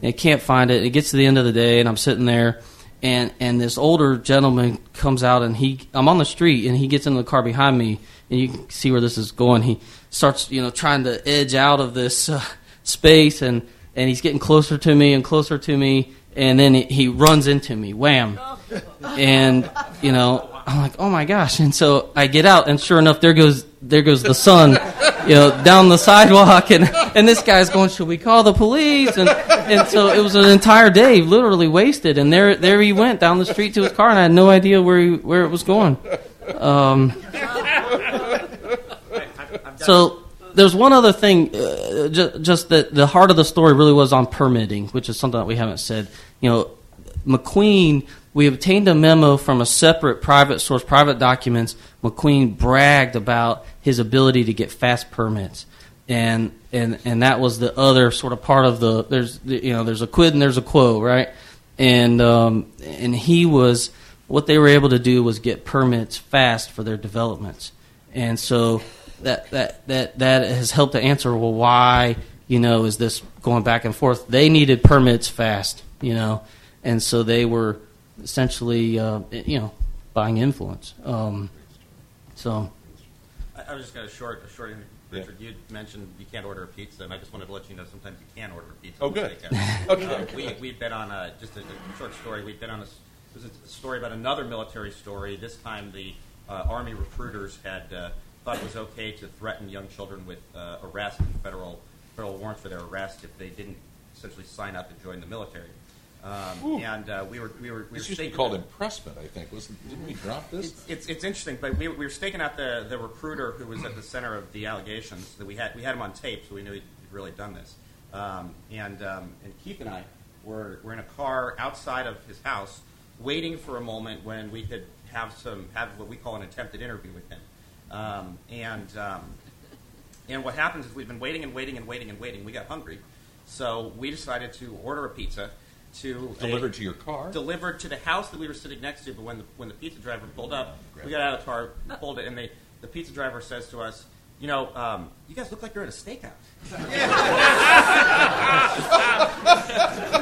And can't find it. It gets to the end of the day, and I'm sitting there, and and this older gentleman comes out, and he I'm on the street, and he gets in the car behind me, and you can see where this is going. He starts, you know, trying to edge out of this uh, space, and and he's getting closer to me and closer to me, and then he, he runs into me, wham, and you know, I'm like, oh my gosh, and so I get out, and sure enough, there goes there goes the son, you know, down the sidewalk, and and this guy's going, should we call the police? And and so it was an entire day, literally wasted, and there there he went down the street to his car, and I had no idea where he, where it was going. Um, so there's one other thing, uh, ju- just that the heart of the story really was on permitting, which is something that we haven't said. You know, McQueen, we obtained a memo from a separate private source, private documents. McQueen bragged about his ability to get fast permits. And, and and that was the other sort of part of the there's you know there's a quid and there's a quo right and um, and he was what they were able to do was get permits fast for their developments and so that that that that has helped to answer well why you know is this going back and forth they needed permits fast you know and so they were essentially uh, you know buying influence um, so I, I was just going to short, a short. Richard, you mentioned you can't order a pizza, and I just wanted to let you know sometimes you can order a pizza. Oh, good. Steakhouse. (laughs) (laughs) Okay. Uh, we we've been on a just a, a short story. We've been on a, s- it was a story about another military story. This time, the uh, army recruiters had uh, thought it was okay to threaten young children with uh, arrest and federal federal warrants for their arrest if they didn't essentially sign up and join the military. Um, and uh, we were we were we were used to be called impressment, I think. Wasn't, didn't we drop this? it's, it's, it's interesting, but we, we were staking out the, the recruiter who was at the center of the allegations. That we had we had him on tape, so we knew he'd really done this. Um, and um, and Keith and I were, were in a car outside of his house, waiting for a moment when we could have some have what we call an attempted interview with him. Um, and um, and what happens is we've been waiting and waiting and waiting and waiting. We got hungry, so we decided to order a pizza. To a- Delivered to your car? delivered to the house that we were sitting next to. But when the, when the pizza driver pulled up, we got out of the car, pulled it, and they, the pizza driver says to us, "You know, um, you guys look like you're at a steakhouse."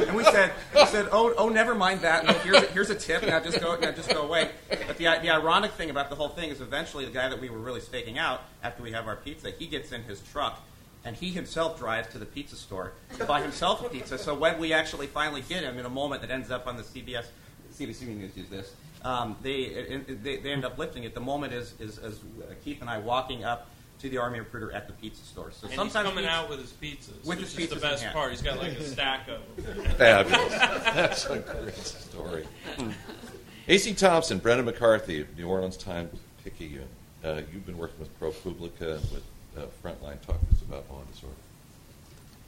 and we said, we said, "Oh, oh, never mind that. No, here's a, here's a tip. Now just go, now just go away." But the the ironic thing about the whole thing is, eventually, the guy that we were really staking out after we have our pizza, he gets in his truck. And he himself drives to the pizza store to buy himself a pizza. So when we actually finally get him in a moment that ends up on the CBS, CBC News use this, um, they, it, they they end up lifting it. The moment is is, is Keith and I walking up to the army recruiter at the pizza store. So And he's sometimes coming pizza- out with his pizzas, with which his is the pizzas in best part. He's got like a stack of them. (laughs) Fabulous. That's a great story. (laughs) A.C. Thompson, Brendan McCarthy, New Orleans Times Picayune. Uh, you've been working with ProPublica and with uh, Frontline. Talkers about law and disorder.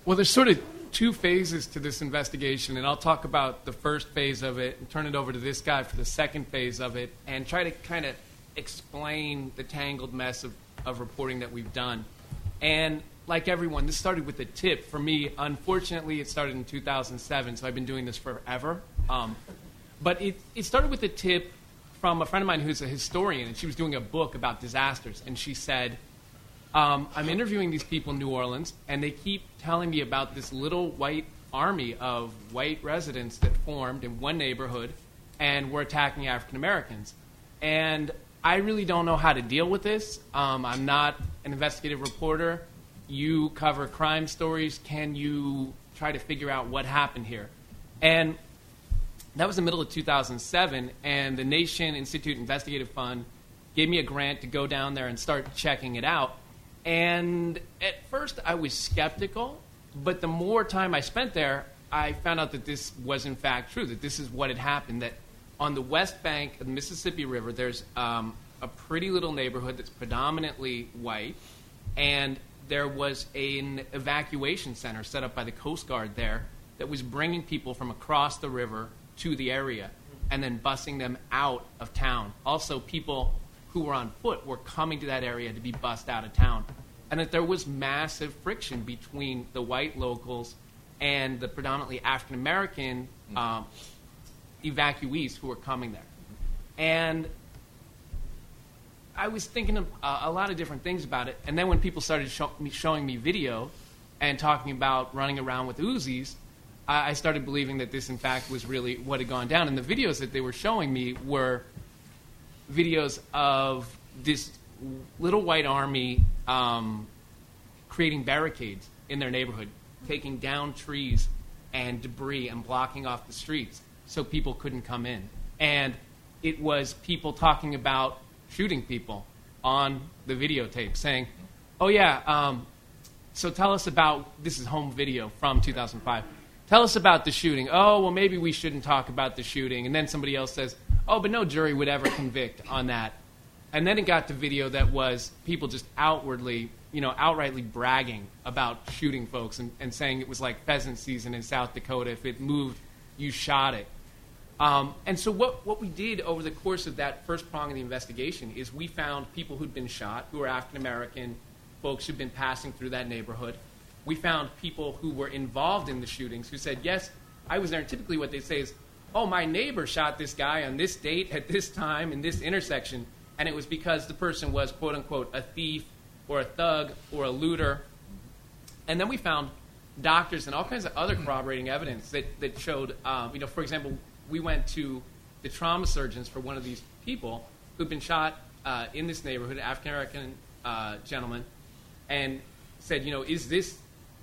Well, there's sort of two phases to this investigation, and I'll talk about the first phase of it and turn it over to this guy for the second phase of it and try to kind of explain the tangled mess of, of reporting that we've done. And like everyone, this started with a tip. For me, unfortunately, it started in 2007, so I've been doing this forever. Um, but it, it started with a tip from a friend of mine who's a historian, and she was doing a book about disasters, and she said, um, I'm interviewing these people in New Orleans, and they keep telling me about this little white army of white residents that formed in one neighborhood and were attacking African Americans. And I really don't know how to deal with this. Um, I'm not an investigative reporter. You cover crime stories. Can you try to figure out what happened here? And that was the middle of 2007, and the Nation Institute Investigative Fund gave me a grant to go down there and start checking it out. And at first, I was skeptical, but the more time I spent there, I found out that this was in fact true, that this is what had happened. That on the west bank of the Mississippi River, there's um, a pretty little neighborhood that's predominantly white, and there was an evacuation center set up by the Coast Guard there that was bringing people from across the river to the area and then busing them out of town. Also, people who were on foot were coming to that area to be bussed out of town. And that there was massive friction between the white locals and the predominantly African American um, evacuees who were coming there. And I was thinking of uh, a lot of different things about it. And then when people started show, me, showing me video and talking about running around with Uzis, I, I started believing that this, in fact, was really what had gone down. And the videos that they were showing me were videos of this little white army um, creating barricades in their neighborhood, taking down trees and debris and blocking off the streets so people couldn't come in. And it was people talking about shooting people on the videotape, saying, "Oh yeah, um, so tell us about this is home video from 2005. Tell us about the shooting. Oh well, maybe we shouldn't talk about the shooting." And then somebody else says, "Oh, but no jury would ever convict on that." And then it got to video that was people just outwardly, you know, outrightly bragging about shooting folks and, and saying it was like pheasant season in South Dakota. If it moved, you shot it. Um, and so what, what we did over the course of that first prong of the investigation is we found people who'd been shot, who were African American folks who'd been passing through that neighborhood. We found people who were involved in the shootings who said, yes, I was there. And typically what they say is, oh, my neighbor shot this guy on this date at this time in this intersection. And it was because the person was, quote unquote, a thief or a thug or a looter. And then we found doctors and all kinds of other corroborating evidence that, that showed, um, you know, for example, we went to the trauma surgeons for one of these people who'd been shot uh, in this neighborhood, African American uh, gentleman, and said, you know, is this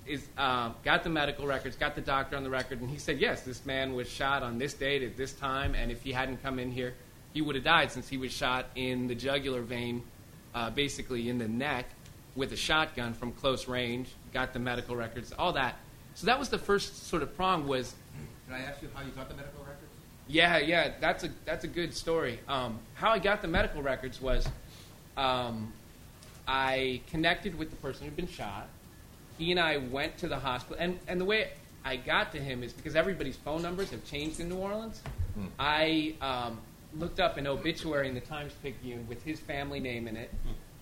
is uh, got the medical records, got the doctor on the record, and he said, yes, this man was shot on this date at this time, and if he hadn't come in here, he would have died since he was shot in the jugular vein, uh, basically in the neck, with a shotgun from close range. Got the medical records, all that. So that was the first sort of prong was Can I ask you how you got the medical records? Yeah, yeah, that's a that's a good story. Um, how I got the medical records was, um, I connected with the person who'd been shot. He and I went to the hospital, and and the way I got to him is because everybody's phone numbers have changed in New Orleans. Hmm. I um, looked up an obituary in the Times Picayune with his family name in it.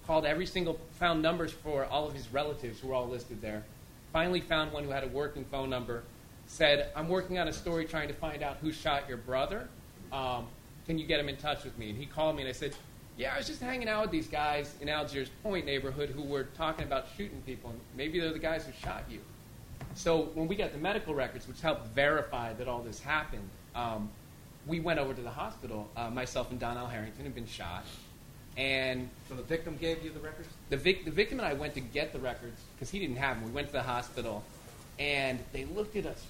Called every single, found numbers for all of his relatives who were all listed there. Finally found one who had a working phone number said, I'm working on a story trying to find out who shot your brother. Um, can you get him in touch with me? And he called me and I said, Yeah, I was just hanging out with these guys in Algiers Point neighborhood who were talking about shooting people. And maybe they're the guys who shot you. So when we got the medical records, which helped verify that all this happened, um, we went over to the hospital. Uh, myself and Donnell Herrington had been shot. And So the victim gave you the records? the, vic- the victim and I went to get the records because he didn't have them. We went to the hospital, and they looked at us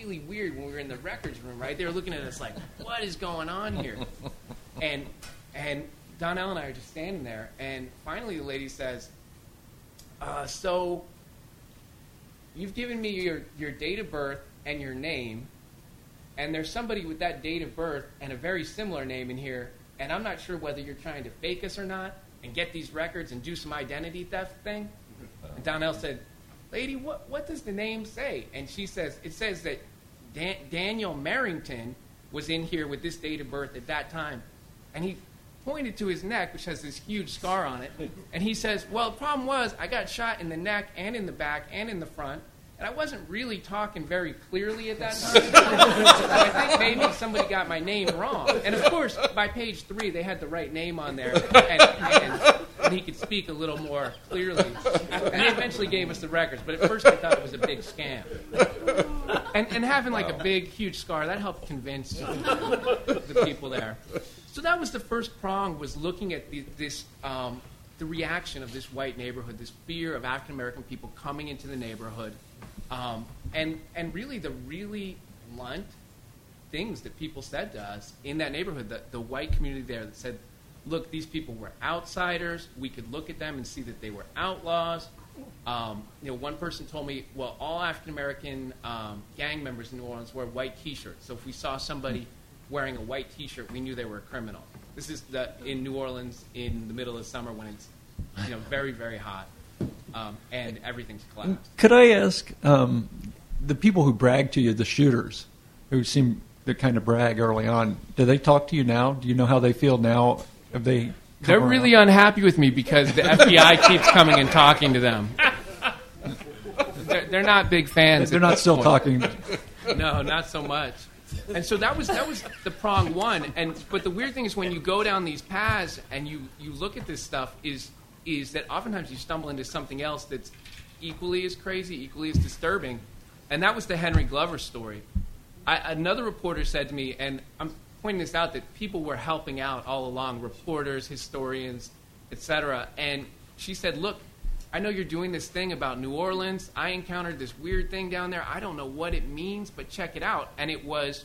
really weird when we were in the records room. Right? They were looking at us like, "What is going on here?" (laughs) and and Donnell and I are just standing there, and finally the lady says, uh, "So you've given me your your date of birth and your name." And there's somebody with that date of birth and a very similar name in here, and I'm not sure whether you're trying to fake us or not and get these records and do some identity theft thing. And Donnell said, Lady, what, what does the name say? And she says, It says that Dan- Daniel Merrington was in here with this date of birth at that time. And he pointed to his neck, which has this huge scar on it. (laughs) And he says, Well, the problem was I got shot in the neck and in the back and in the front. And I wasn't really talking very clearly at that time. (laughs) so I think maybe somebody got my name wrong. And of course, by page three, they had the right name on there, and, and, and he could speak a little more clearly. And he eventually gave us the records, but at first I thought it was a big scam. And, and having like a big, huge scar, that helped convince the people there. So that was the first prong, was looking at the, this, um, the reaction of this white neighborhood, this fear of African American people coming into the neighborhood, um, and, and really the really blunt things that people said to us in that neighborhood, the, the white community there that said, look, these people were outsiders. We could look at them and see that they were outlaws. Um, you know, one person told me, well, all African American um, gang members in New Orleans wear white T-shirts. So if we saw somebody wearing a white T-shirt, we knew they were a criminal. This is the, in New Orleans in the middle of summer when it's you know very very hot um, and everything's collapsed. Could I ask um, the people who brag to you, the shooters, who seem to kind of brag early on, do they talk to you now? Do you know how they feel now? Have they? They're really unhappy with me because the FBI (laughs) keeps coming and talking to them. They're, they're not big fans. They're not still point. talking. No, not so much. and so that was that was the prong one. And but the weird thing is when you go down these paths and you you look at this stuff is is that oftentimes you stumble into something else that's equally as crazy, equally as disturbing, and that was the Henry Glover story. I, another reporter said to me, and I'm pointing this out that people were helping out all along, reporters, historians, etc. And she said, "Look, I know you're doing this thing about New Orleans. I encountered this weird thing down there. I don't know what it means, but check it out." And it was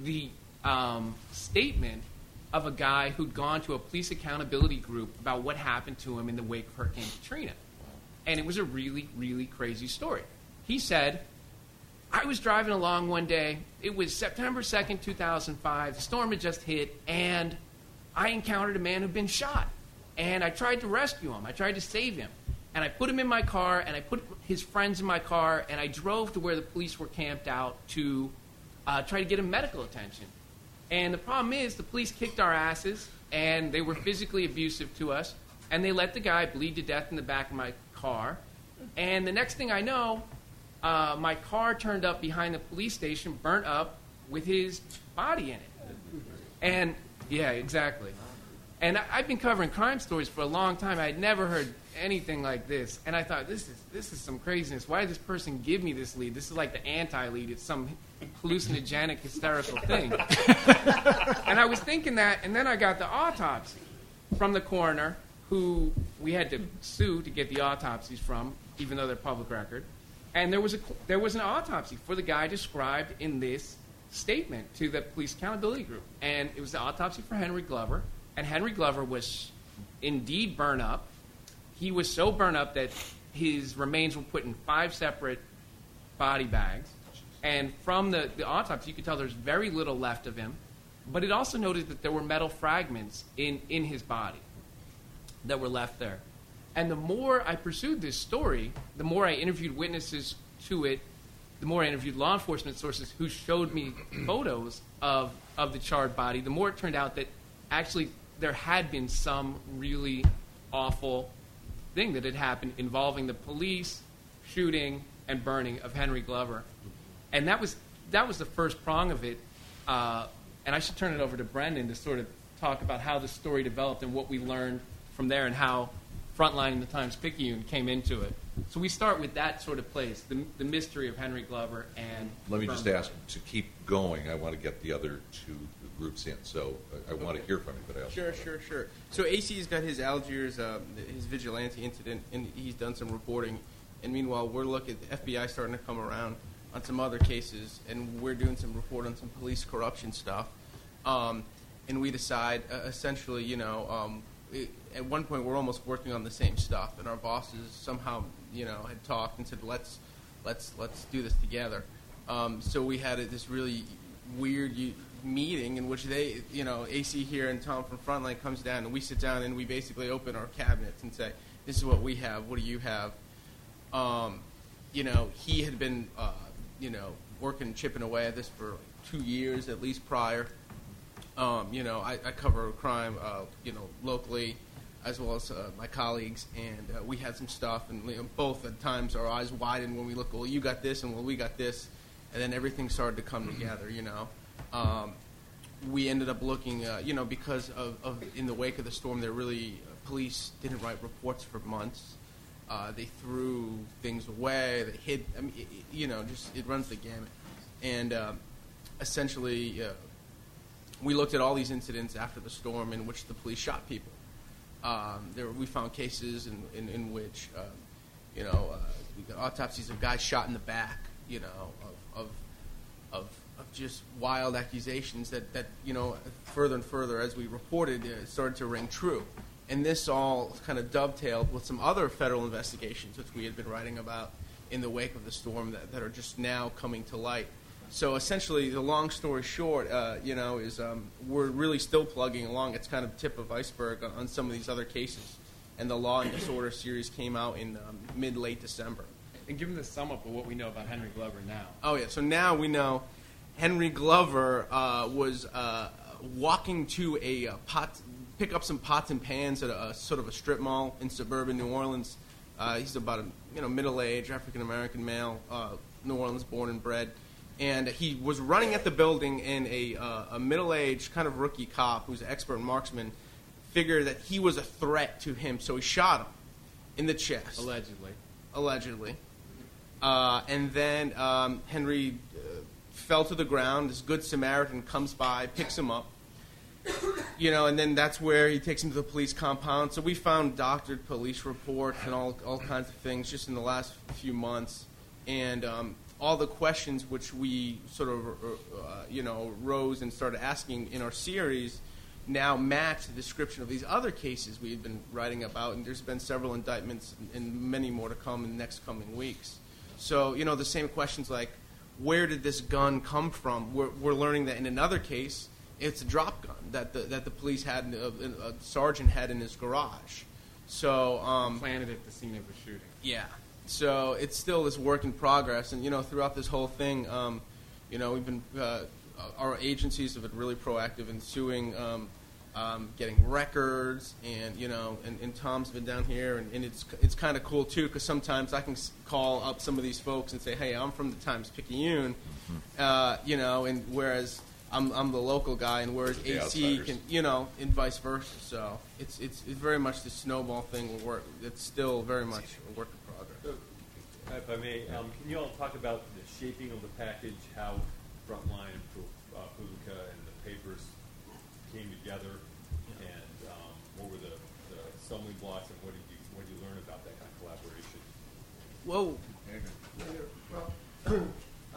the um, statement of a guy who'd gone to a police accountability group about what happened to him in the wake of Hurricane Katrina. And it was a really, really crazy story. He said, I was driving along one day. It was September 2nd, 2005. The storm had just hit, and I encountered a man who'd been shot. And I tried to rescue him, I tried to save him. And I put him in my car, and I put his friends in my car, and I drove to where the police were camped out to uh, try to get him medical attention. And the problem is, the police kicked our asses, and they were physically abusive to us, and they let the guy bleed to death in the back of my car. And the next thing I know, uh, my car turned up behind the police station, burnt up with his body in it. And yeah, exactly. And I, I've been covering crime stories for a long time. I had never heard anything like this, and I thought this is this is some craziness. Why did this person give me this lead? This is like the anti-lead. It's some hallucinogenic, hysterical thing. (laughs) and I was thinking that, and then I got the autopsy from the coroner, who we had to sue to get the autopsies from, even though they're public record. And there was a there was an autopsy for the guy described in this statement to the police accountability group, and it was the autopsy for Henry Glover. And Henry Glover was indeed burned up. He was so burned up that his remains were put in five separate body bags. And from the, the autopsy, you could tell there's very little left of him. But it also noted that there were metal fragments in, in his body that were left there. And the more I pursued this story, the more I interviewed witnesses to it, the more I interviewed law enforcement sources who showed me (clears throat) photos of, of the charred body, the more it turned out that actually there had been some really awful thing that had happened involving the police shooting and burning of Henry Glover. And that was, that was the first prong of it. Uh, and I should turn it over to Brendan to sort of talk about how the story developed and what we learned from there and how Frontline in the Times Picayune came into it. So we start with that sort of place, the, the mystery of Henry Glover and. Let me just Burn. ask, to keep going, I want to get the other two groups in, so I- I want to hear from you, but I also. Sure, sure, sure. So AC's got his Algiers, uh, his vigilante incident, and he's done some reporting. And meanwhile, we're looking, the FBI starting to come around on some other cases, and we're doing some report on some police corruption stuff. Um, and we decide, uh, essentially, you know, um, it, at one point we're almost working on the same stuff, and our bosses somehow, you know, had talked and said, let's, let's, let's do this together. Um, so we had a, this really weird meeting in which they, you know, AC here and Tom from Frontline comes down, and we sit down and we basically open our cabinets and say, this is what we have. What do you have? Um, you know, he had been, uh, you know, working, chipping away at this for two years at least prior. Um, you know, I, I cover crime, uh, you know, locally, as well as uh, my colleagues, and uh, we had some stuff, and you know, both at times our eyes widened when we look. Well, you got this, and well, we got this, and then everything started to come together. You know, um, we ended up looking, uh, you know, because of, of in the wake of the storm, there really uh, police didn't write reports for months. Uh, they threw things away. They hid. I mean, it, it- you know, just it runs the gamut. And um, essentially, uh, we looked at all these incidents after the storm in which the police shot people. Um, there, we found cases in, in, in which, um, you know, uh, we got autopsies of guys shot in the back. You know, of, of of, of just wild accusations that, that, you know, further and further as we reported, uh, started to ring true. And this all kind of dovetailed with some other federal investigations which we had been writing about in the wake of the storm that, that are just now coming to light. So essentially, the long story short, uh, you know, is um, we're really still plugging along. It's kind of tip of iceberg on, on some of these other cases. And the Law and Disorder series came out in um, mid late December. And give them the sum up of what we know about Henry Glover now. Oh yeah. So now we know Henry Glover uh, was uh, walking to a uh, pot, pick up some pots and pans at a, a sort of a strip mall in suburban New Orleans. Uh, he's about a you know middle-aged African American male, uh, New Orleans born and bred, and he was running at the building, and a, uh, a middle-aged kind of rookie cop who's an expert marksman figured that he was a threat to him, so he shot him in the chest. Allegedly. Allegedly. Uh, and then um, Henry uh, fell to the ground. This good Samaritan comes by, picks him up. You know, and then that's where he takes him to the police compound. So we found doctored police reports and all, all kinds of things just in the last few months. And um, all the questions which we sort of, uh, you know, rose and started asking in our series now match the description of these other cases we had been writing about. And there's been several indictments and many more to come in the next coming weeks. So, you know, the same questions like, where did this gun come from? We're, we're learning that in another case, it's a drop gun that the, that the police had, a, a sergeant had in his garage. So, um, planted at the scene of the shooting. yeah. So it's still this work in progress, and you know, throughout this whole thing, um, you know, we've been uh, our agencies have been really proactive in suing, um, um, getting records, and you know, and, and Tom's been down here, and, and it's it's kind of cool too, because sometimes I can call up some of these folks and say, hey, I'm from the Times Picayune, uh, you know, and whereas. I'm, I'm the local guy, and whereas The AC outsiders. can, you know, and vice versa. So it's it's, it's very much the snowball thing. Work. It's still very much a work in If I may, um, can you all talk about the shaping of the package, how Frontline and Pro- uh, Publica and the papers came together, and um, what were the, the stumbling blocks, and what did you what did you learn about that kind of collaboration? Whoa. Well,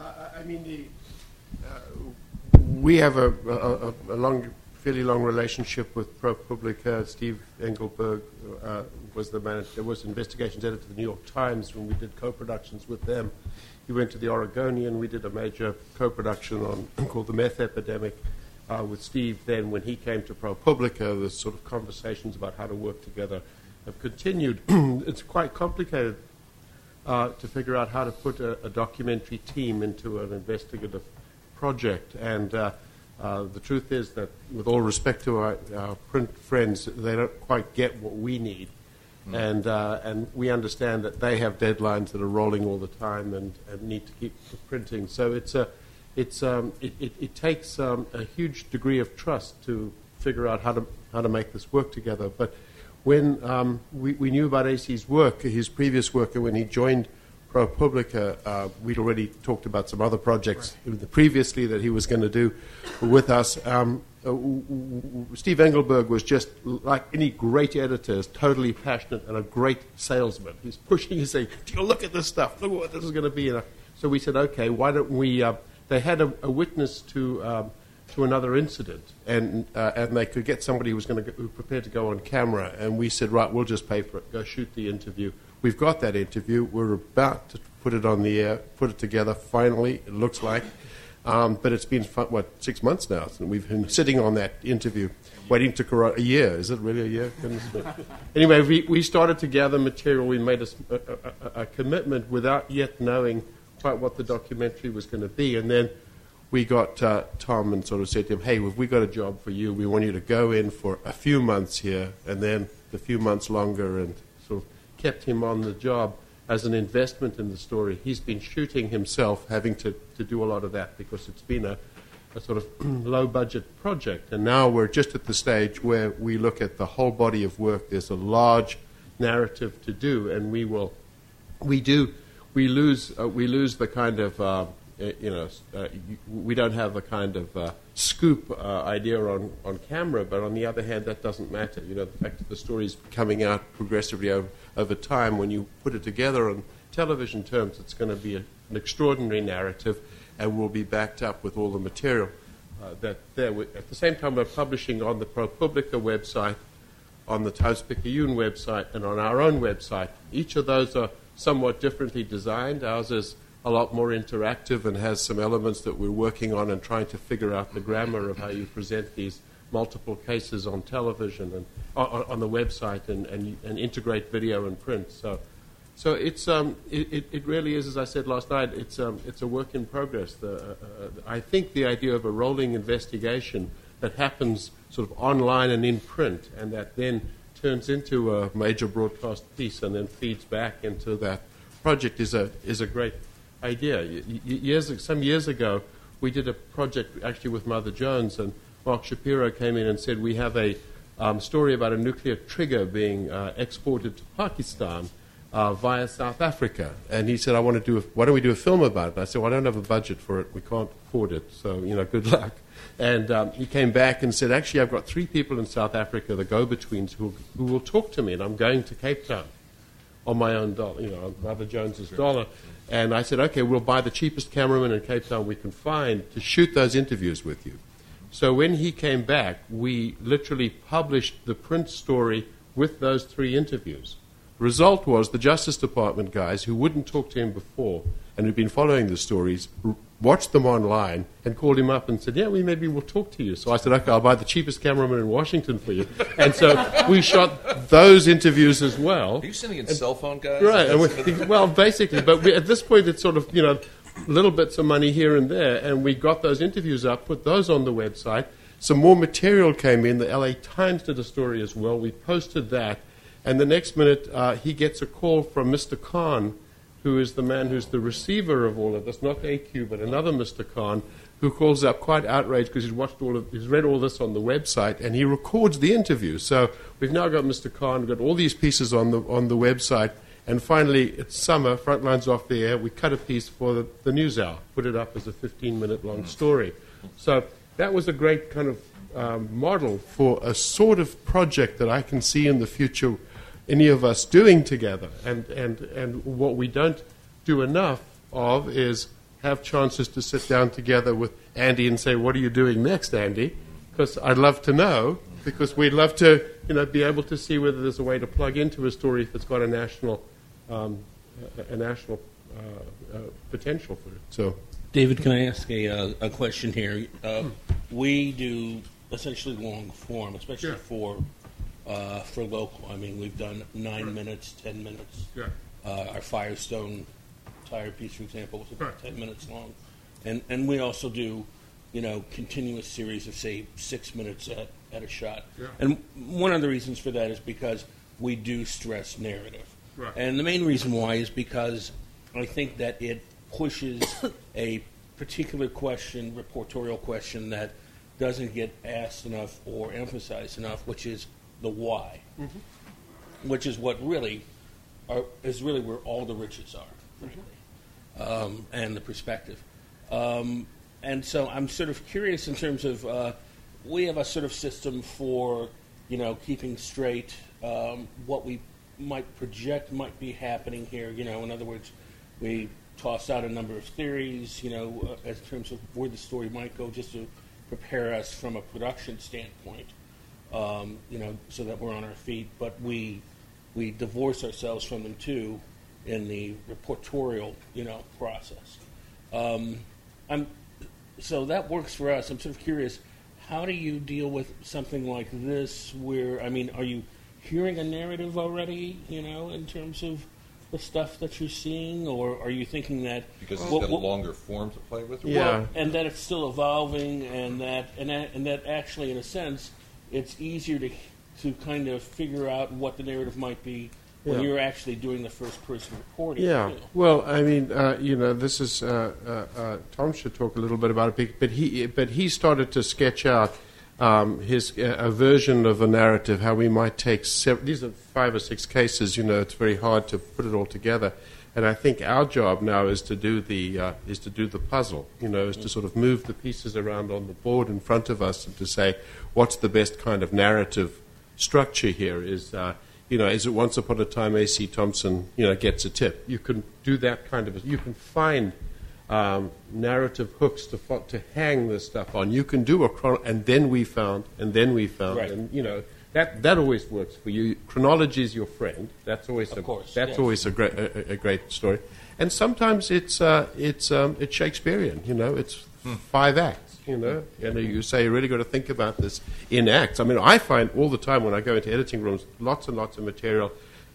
(coughs) I, I mean, the, uh, we have a, a, a- a long, fairly long relationship with ProPublica. Steve Engelberg uh, was the manager, there was investigations editor of the New York Times when we did co-productions with them. He went to the Oregonian. We did a major co-production on (clears throat) called the meth epidemic uh, with Steve. Then, when he came to ProPublica, the sort of conversations about how to work together have continued. (clears throat) it's quite complicated uh, to figure out how to put a, a documentary team into an investigative project. And uh, the truth is that, with all respect to our, our print friends, they don't quite get what we need. And, uh, and we understand that they have deadlines that are rolling all the time and, and need to keep printing. So it's a, it's, um, it, it, it takes um, a huge degree of trust to figure out how to, how to make this work together. But when um, we, we knew about AC's work, his previous work, and when he joined ProPublica, uh, we'd already talked about some other projects previously that he was going to do with us. Um, uh, Steve Engelberg was just like any great editor, is totally passionate and a great salesman. He's pushing, he's saying, "Do you look at this stuff? Look what this is going to be." And, uh, so we said, "Okay, why don't we?" Uh, they had a, a witness to um, to another incident, and uh, and they could get somebody who was going to who prepared to go on camera, and we said, "Right, we'll just pay for it. Go shoot the interview." We've got that interview. We're about to put it on the air, put it together. Finally, it looks like. Um, but it's been what six months now, and we've been sitting on that interview, waiting to corona. A year is it really a year? (laughs) Anyway, we, we started to gather material. We made a commitment without yet knowing quite what the documentary was going to be, and then we got uh, Tom and sort of said to him, "Hey, we've got a job for you. We want you to go in for a few months here, and then a few months longer," and kept him on the job as an investment in the story. He's been shooting himself, having to, to do a lot of that because it's been a, a sort of (clears throat) low budget project. And now we're just at the stage where we look at the whole body of work. There's a large narrative to do, and we will, we do, we lose, uh, we lose the kind of, uh, you know, uh, we don't have the kind of uh, scoop uh, idea on, on camera, but on the other hand, that doesn't matter. You know, the fact that the story is coming out progressively over, over time, when you put it together on television terms, it's going to be a, an extraordinary narrative and will be backed up with all the material uh, that there. At the same time, we're publishing on the ProPublica website, on the Times Picayune website, and on our own website. Each of those are somewhat differently designed. Ours is a lot more interactive and has some elements that we're working on and trying to figure out the grammar of how you present these multiple cases on television and on, on the website and, and, and integrate video and print. So, so it's um, it, it- really is, as I said last night, it's um, it's a work in progress. The, uh, uh, I think the idea of a rolling investigation that happens sort of online and in print, and that then turns into a major broadcast piece and then feeds back into that project is a is a great idea. Years, some years ago, we did a project actually with Mother Jones, and Mark Schapiro came in and said, We have a um, story about a nuclear trigger being uh, exported to Pakistan uh, via South Africa. And he said, I want to do a, why don't we do a film about it? And I said, Well, I don't have a budget for it. We can't afford it. So, you know, good luck. And um, he came back and said, Actually, I've got three people in South Africa, the go betweens, who, who will talk to me, and I'm going to Cape Town on my own dollar, you know, Mother Jones's dollar. And I said, okay, we'll buy the cheapest cameraman in Cape Town we can find to shoot those interviews with you. So when he came back, we literally published the print story with those three interviews. The Result was the Justice Department guys who wouldn't talk to him before and who'd been following the stories watched them online and called him up and said, "Yeah, we maybe we'll talk to you." So I said, "Okay, I'll buy the cheapest cameraman in Washington for you." And so we shot those interviews as well. Are you sending in And- cell phone guys? Right. We, (laughs) well, basically, but we, at this point, it's sort of you know little bits of money here and there, and we got those interviews up, put those on the website. Some more material came in. The LA Times did a story as well. We posted that, and the next minute uh, he gets a call from Mr. Khan, who is the man who's the receiver of all of this, not AQ, but another Mr. Khan, who calls up quite outraged because he's watched all of, he's read all this on the website, and he records the interview. So we've now got Mr. Khan, we've got all these pieces on the on the website, and finally it's summer, Frontline's off the air. We cut a piece for the, the news hour, put it up as a 15-minute long story. So that was a great kind of um, model for a sort of project that I can see in the future any of us doing together. And, and, and what we don't do enough of is have chances to sit down together with Andy and say, What are you doing next, Andy? Because I'd love to know, because we'd love to you know, be able to see whether there's a way to plug into a story if it's got a national, um, a, a national uh, uh, potential for it. So. David, can I ask a, uh, a question here? Uh, we do essentially long form, especially Sure. for uh, for local. I mean, we've done nine minutes, ten minutes. Sure. Uh, our Firestone tire piece, for example, was about Sure. ten minutes long, and and we also do, you know, continuous series of say six minutes at, at a shot. Yeah. And one of the reasons for that is because we do stress narrative. Right. And the main reason why is because I think that it pushes (coughs) a particular question, reportorial question that doesn't get asked enough or emphasized enough, which is the why, which is what really are, is really where all the riches are, frankly, um, and the perspective. Um, and so I'm sort of curious in terms of uh, we have a sort of system for you know keeping straight um, what we might project might be happening here. You know, in other words, we toss out a number of theories. You know, uh, as in terms of where the story might go, just to prepare us from a production standpoint. Um, you know, so that we're on our feet. But we we divorce ourselves from them too in the reportorial you know process. Um, I'm so that works for us. I'm sort of curious. How do you deal with something like this? Where I mean, are you hearing a narrative already? You know, in terms of the stuff that you're seeing, or are you thinking that Because it's Well, got a well- longer form to play with? Yeah. what? and that it's still evolving, and that and that, and that actually, in a sense, it's easier to to kind of figure out what the narrative might be when Yeah. you're actually doing the first person reporting. Yeah. too. Well, I mean, uh, you know, this is uh, uh, uh, Tom should talk a little bit about it, but he but he started to sketch out um, his uh, a version of a narrative, how we might take sev- these are five or six cases. You know, it's very hard to put it all together. And I think our job now is to do the uh, is to do the puzzle. You know, is to sort of move the pieces around on the board in front of us and to say what's the best kind of narrative structure here. Is uh, you know, is it once upon a time A.C. Thompson, you know, gets a tip? You can do that kind of, you can find um, narrative hooks to to hang this stuff on. You can do a chron- and then we found, and then we found, Right. and you know that that always works for you. Chronology is your friend. That's always Of a, course, That's yes. always a great a, a- great story. And sometimes it's uh, it's um, it's Shakespearean. You know, it's five acts. You know, and you say you really got to think about this in acts. I mean, I find all the time when I go into editing rooms, lots and lots of material.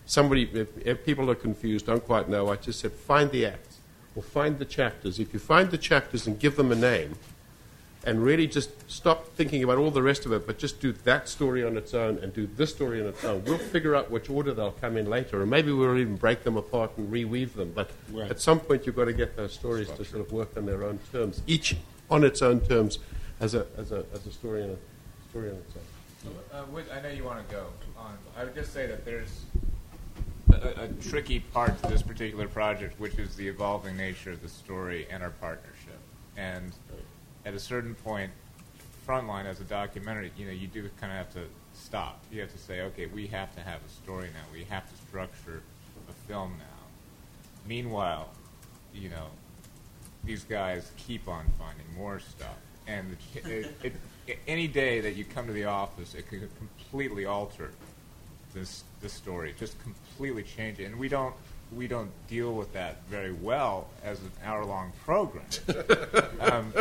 Somebody, if, if people are confused, don't quite know. I just said find the acts or find the chapters. If you find the chapters and give them a name, and really just stop thinking about all the rest of it, but just do that story on its own and do this story on its own. We'll figure out which order they'll come in later, or maybe we'll even break them apart and reweave them. But Right. at some point, you've got to get those stories to sort of work on their own terms, each on its own terms, as a as a as a story on a story on its own. Uh, with, I know you want to go on. I would just say that there's a, a tricky part to this particular project, which is the evolving nature of the story and our partnership. And at a certain point, Frontline as a documentary, you know, you do kind of have to stop. You have to say, okay, we have to have a story now. We have to structure a film now. Meanwhile, you know, these guys keep on finding more stuff. And it, it, it, any day that you come to the office, it could completely alter this this story, just completely change it. And we don't we don't deal with that very well as an hour long program. (laughs) um,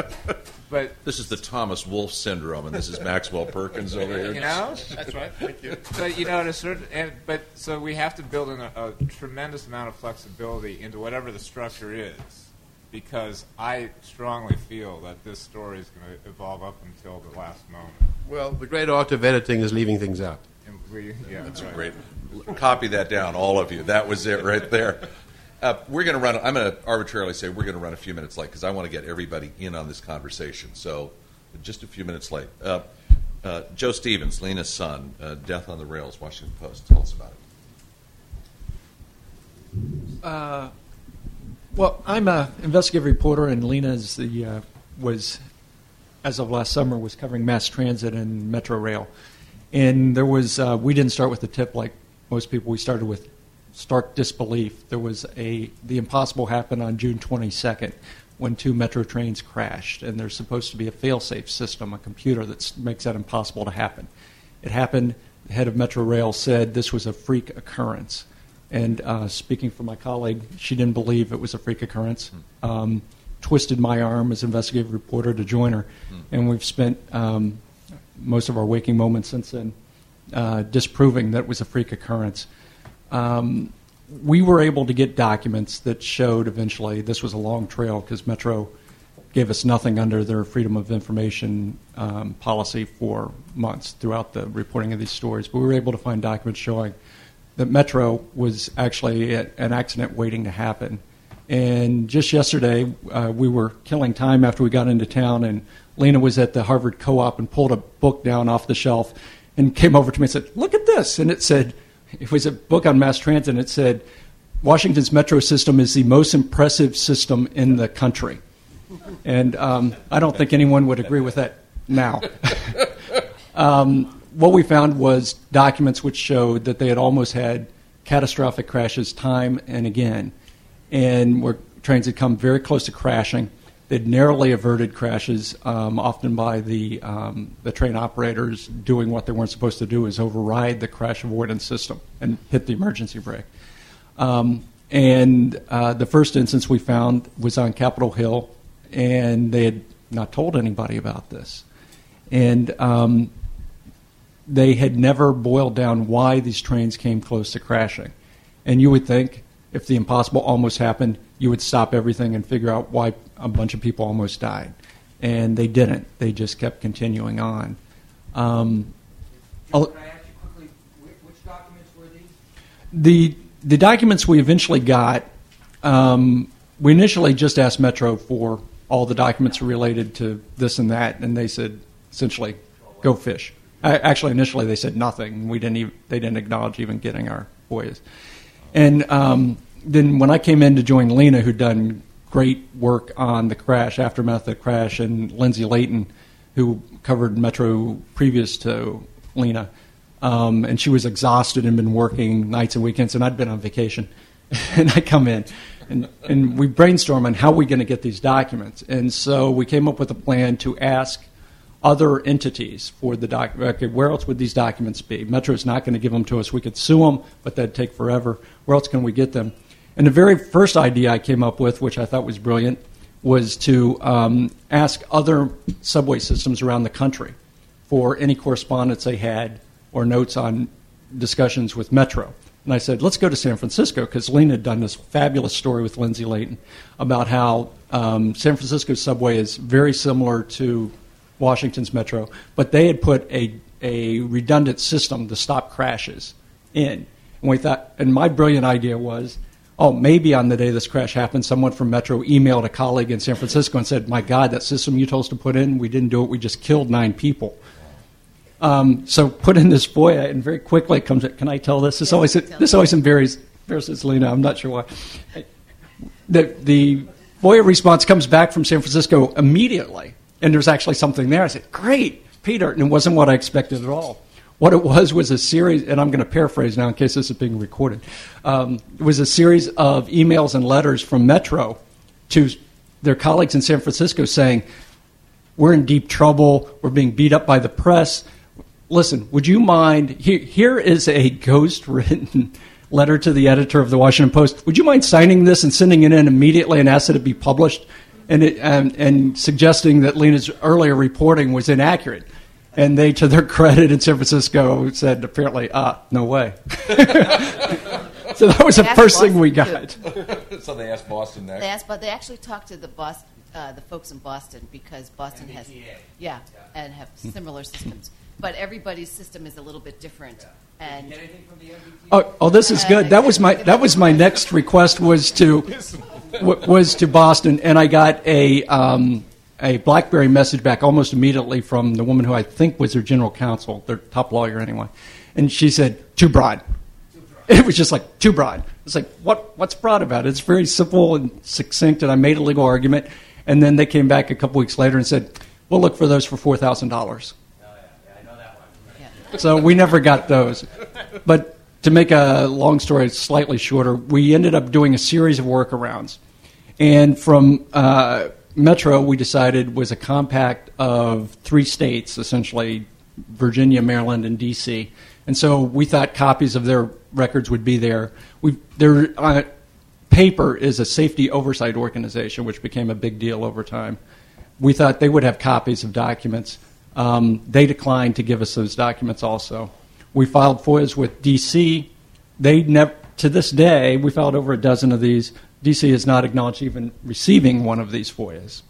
but This is the Thomas Wolfe syndrome, and this is Maxwell Perkins over here. you know, That's right. Thank you. But you know, at a certain, and, but so we have to build in a, a tremendous amount of flexibility into whatever the structure is, because I strongly feel that this story is going to evolve up until the last moment. Well, the great art of editing is leaving things out. We, yeah, That's right. great. Copy that down, all of you. That was it right there. Uh, we're going to run. I'm going to arbitrarily say we're going to run a few minutes late because I want to get everybody in on this conversation. So, just a few minutes late. Uh, uh, Joe Stephens, Lena Sun, uh, Death on the Rails, Washington Post. Tell us about it. Uh, well, I'm a investigative reporter, and Lena the uh, was, as of last summer, was covering mass transit and Metro Rail. And there was we didn't start with the tip like most people. We started with stark disbelief. There was a the impossible happened on June 22nd when two metro trains crashed, and there's supposed to be a fail-safe system, a computer that makes that impossible to happen. It happened. The head of Metro Rail said this was a freak occurrence. And uh, speaking for my colleague, she didn't believe it was a freak occurrence. Um, twisted my arm as investigative reporter to join her, and we've spent um, most of our waking moments since then uh, disproving that it was a freak occurrence. Um, we were able to get documents that showed eventually this was a long trail because Metro gave us nothing under their freedom of information um, policy for months throughout the reporting of these stories. But we were able to find documents showing that Metro was actually a- an accident waiting to happen. And just yesterday, uh, we were killing time after we got into town, and Lena was at the Harvard Co-op and pulled a book down off the shelf and came over to me and said, "Look at this!" And it said, it was a book on mass transit. and It said, "Washington's metro system is the most impressive system in the country." And um, I don't think anyone would agree with that now. (laughs) um, what we found was documents which showed that they had almost had catastrophic crashes time and again, and where trains had come very close to crashing. They'd narrowly averted crashes, um, often by the um, the train operators doing what they weren't supposed to do, is override the crash avoidance system and hit the emergency brake. Um, and uh, the first instance we found was on Capitol Hill, and they had not told anybody about this. And um, they had never boiled down why these trains came close to crashing. And you would think if the impossible almost happened, you would stop everything and figure out why a bunch of people almost died. And they didn't. They just kept continuing on. Um, Can I ask you quickly, which, which documents were these? the the documents we eventually got, um, we initially just asked Metro for all the documents related to this and that, and they said essentially, go fish. I, actually, initially they said nothing. We didn't even, they didn't acknowledge even getting our boys. And um, then when I came in to join Lena, who'd done great work on the crash, aftermath of the crash, and Lyndsey Layton, who covered Metro previous to Lena, um, and she was exhausted and been working nights and weekends, and I'd been on vacation. (laughs) and I come in, and, and we brainstorm on how we're going to get these documents. And so we came up with a plan to ask other entities for the doc. Okay, where else would these documents be? Metro's not going to give them to us. We could sue them, but that'd take forever. Where else can we get them? And the very first idea I came up with, which I thought was brilliant, was to um, ask other subway systems around the country for any correspondence they had or notes on discussions with Metro. And I said, let's go to San Francisco because Lena had done this fabulous story with Lyndsey Layton about how um, San Francisco subway is very similar to Washington's Metro, but they had put a, a redundant system to stop crashes in. And we thought, and my brilliant idea was, oh, maybe on the day this crash happened, someone from Metro emailed a colleague in San Francisco and said, my God, that system you told us to put in, we didn't do it, we just killed nine people. Um, so put in this FOIA, and very quickly it comes. Can I tell this? This always this always embarrasses, embarrasses Lena. I'm not sure why. The the FOIA response comes back from San Francisco immediately, and there's actually something there. I said, "Great, Peter," and it wasn't what I expected at all. What it was was a series, and I'm going to paraphrase now in case this is being recorded. Um, it was a series of emails and letters from Metro to their colleagues in San Francisco saying, "We're in deep trouble. We're being beat up by the press." listen, would you mind? Here, here is a ghost written (laughs) letter to the editor of the Washington Post. Would you mind signing this and sending it in immediately and ask it be published? And, it, and, and suggesting that Lena's earlier reporting was inaccurate. And they, to their credit in San Francisco, said apparently, ah, no way. (laughs) so that was the first thing we got. (laughs) so they asked Boston next. They asked, but they actually talked to the Boston, uh, the folks in Boston because Boston has, yeah, and have similar systems but everybody's system is a little bit different. And oh, oh, this is good. That was my (laughs) that was my next request was to was to Boston, and I got a um, a BlackBerry message back almost immediately from the woman who I think was their general counsel, their top lawyer anyway, and she said too broad. It was just like too broad. It's like what what's broad about it? It's very simple and succinct, and I made a legal argument, and then they came back a couple weeks later and said, "We'll look for those for four thousand dollars." so we never got those. But to make a long story slightly shorter, we ended up doing a series of workarounds. And from uh, Metro, we decided was a compact of three states, essentially Virginia, Maryland, and D.C. And so we thought copies of their records would be there. we their uh, paper is a safety oversight organization, which became a big deal over time. We thought they would have copies of documents. Um, they declined to give us those documents also. We filed FOIAs with DC. They never, to this day, we filed over a dozen of these. DC has not acknowledged even receiving one of these FOIAs.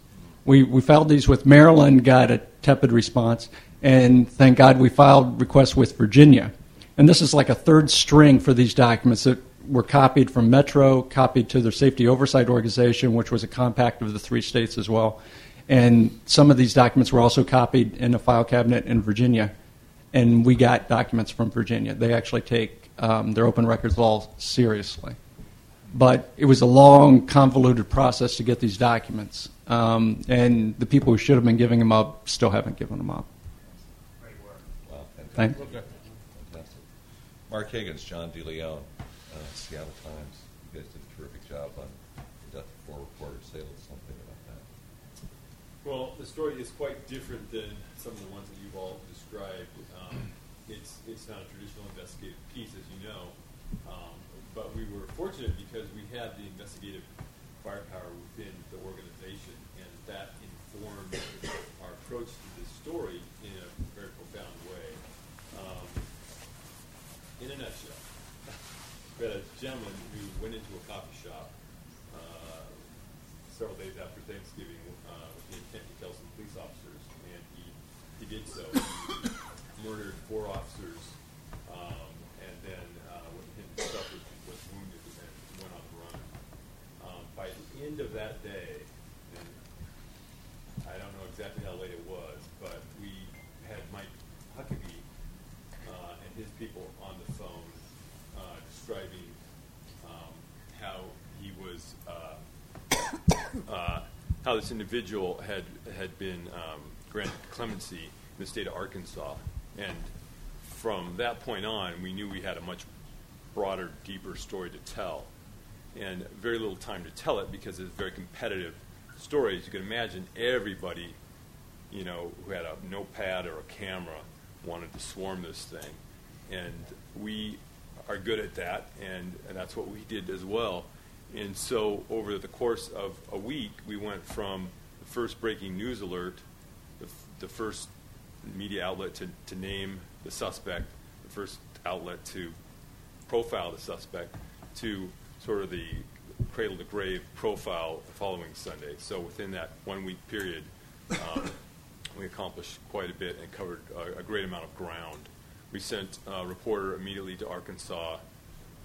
We, we filed these with Maryland, got a tepid response, and thank God we filed requests with Virginia. And this is like a third string for these documents that were copied from Metro, copied to their safety oversight organization, which was a compact of the three states as well. And some of these documents were also copied in a file cabinet in Virginia. And we got documents from Virginia. They actually take um, their open records law seriously. But it was a long, convoluted process to get these documents. Um, and the people who should have been giving them up still haven't given them up. Great work. Wow, Thank Fantastic. Mark Higgins, John DeLeon, uh, Seattle Times. You guys did a terrific job on the four reporters. Say something about that. Well, the story is quite different than some of the ones that you've all described. Um, it's it's not a traditional investigative piece, as you know, um, but we were fortunate because we had the investigative firepower within the organization, and that informed our approach to this story in a very profound way. Um, in a nutshell, we had a gentleman who went into a coffee shop uh, several days after Thanksgiving uh, with the intent to kill some police officers, and he, he did so. He murdered four officers, um, and then uh, when himself was, was wounded and went on the run. Um, by the end of that day, and I don't know exactly how late it was, but we had Mike Huckabee uh, and his people on the phone uh, describing um, how he was, uh, (coughs) uh, how this individual had had been um, granted clemency in the state of Arkansas, and from that point on, we knew we had a much broader, deeper story to tell, and very little time to tell it because it's a very competitive story. As you can imagine, everybody, you know, who had a notepad or a camera wanted to swarm this thing, and we are good at that, and, and that's what we did as well. And so, over the course of a week, we went from the first breaking news alert, the, the first media outlet to, to name the suspect, the first outlet to profile the suspect, to sort of the cradle to grave profile the following Sunday. So, within that one week period, um, (coughs) we accomplished quite a bit and covered a, a great amount of ground. We sent a reporter immediately to Arkansas,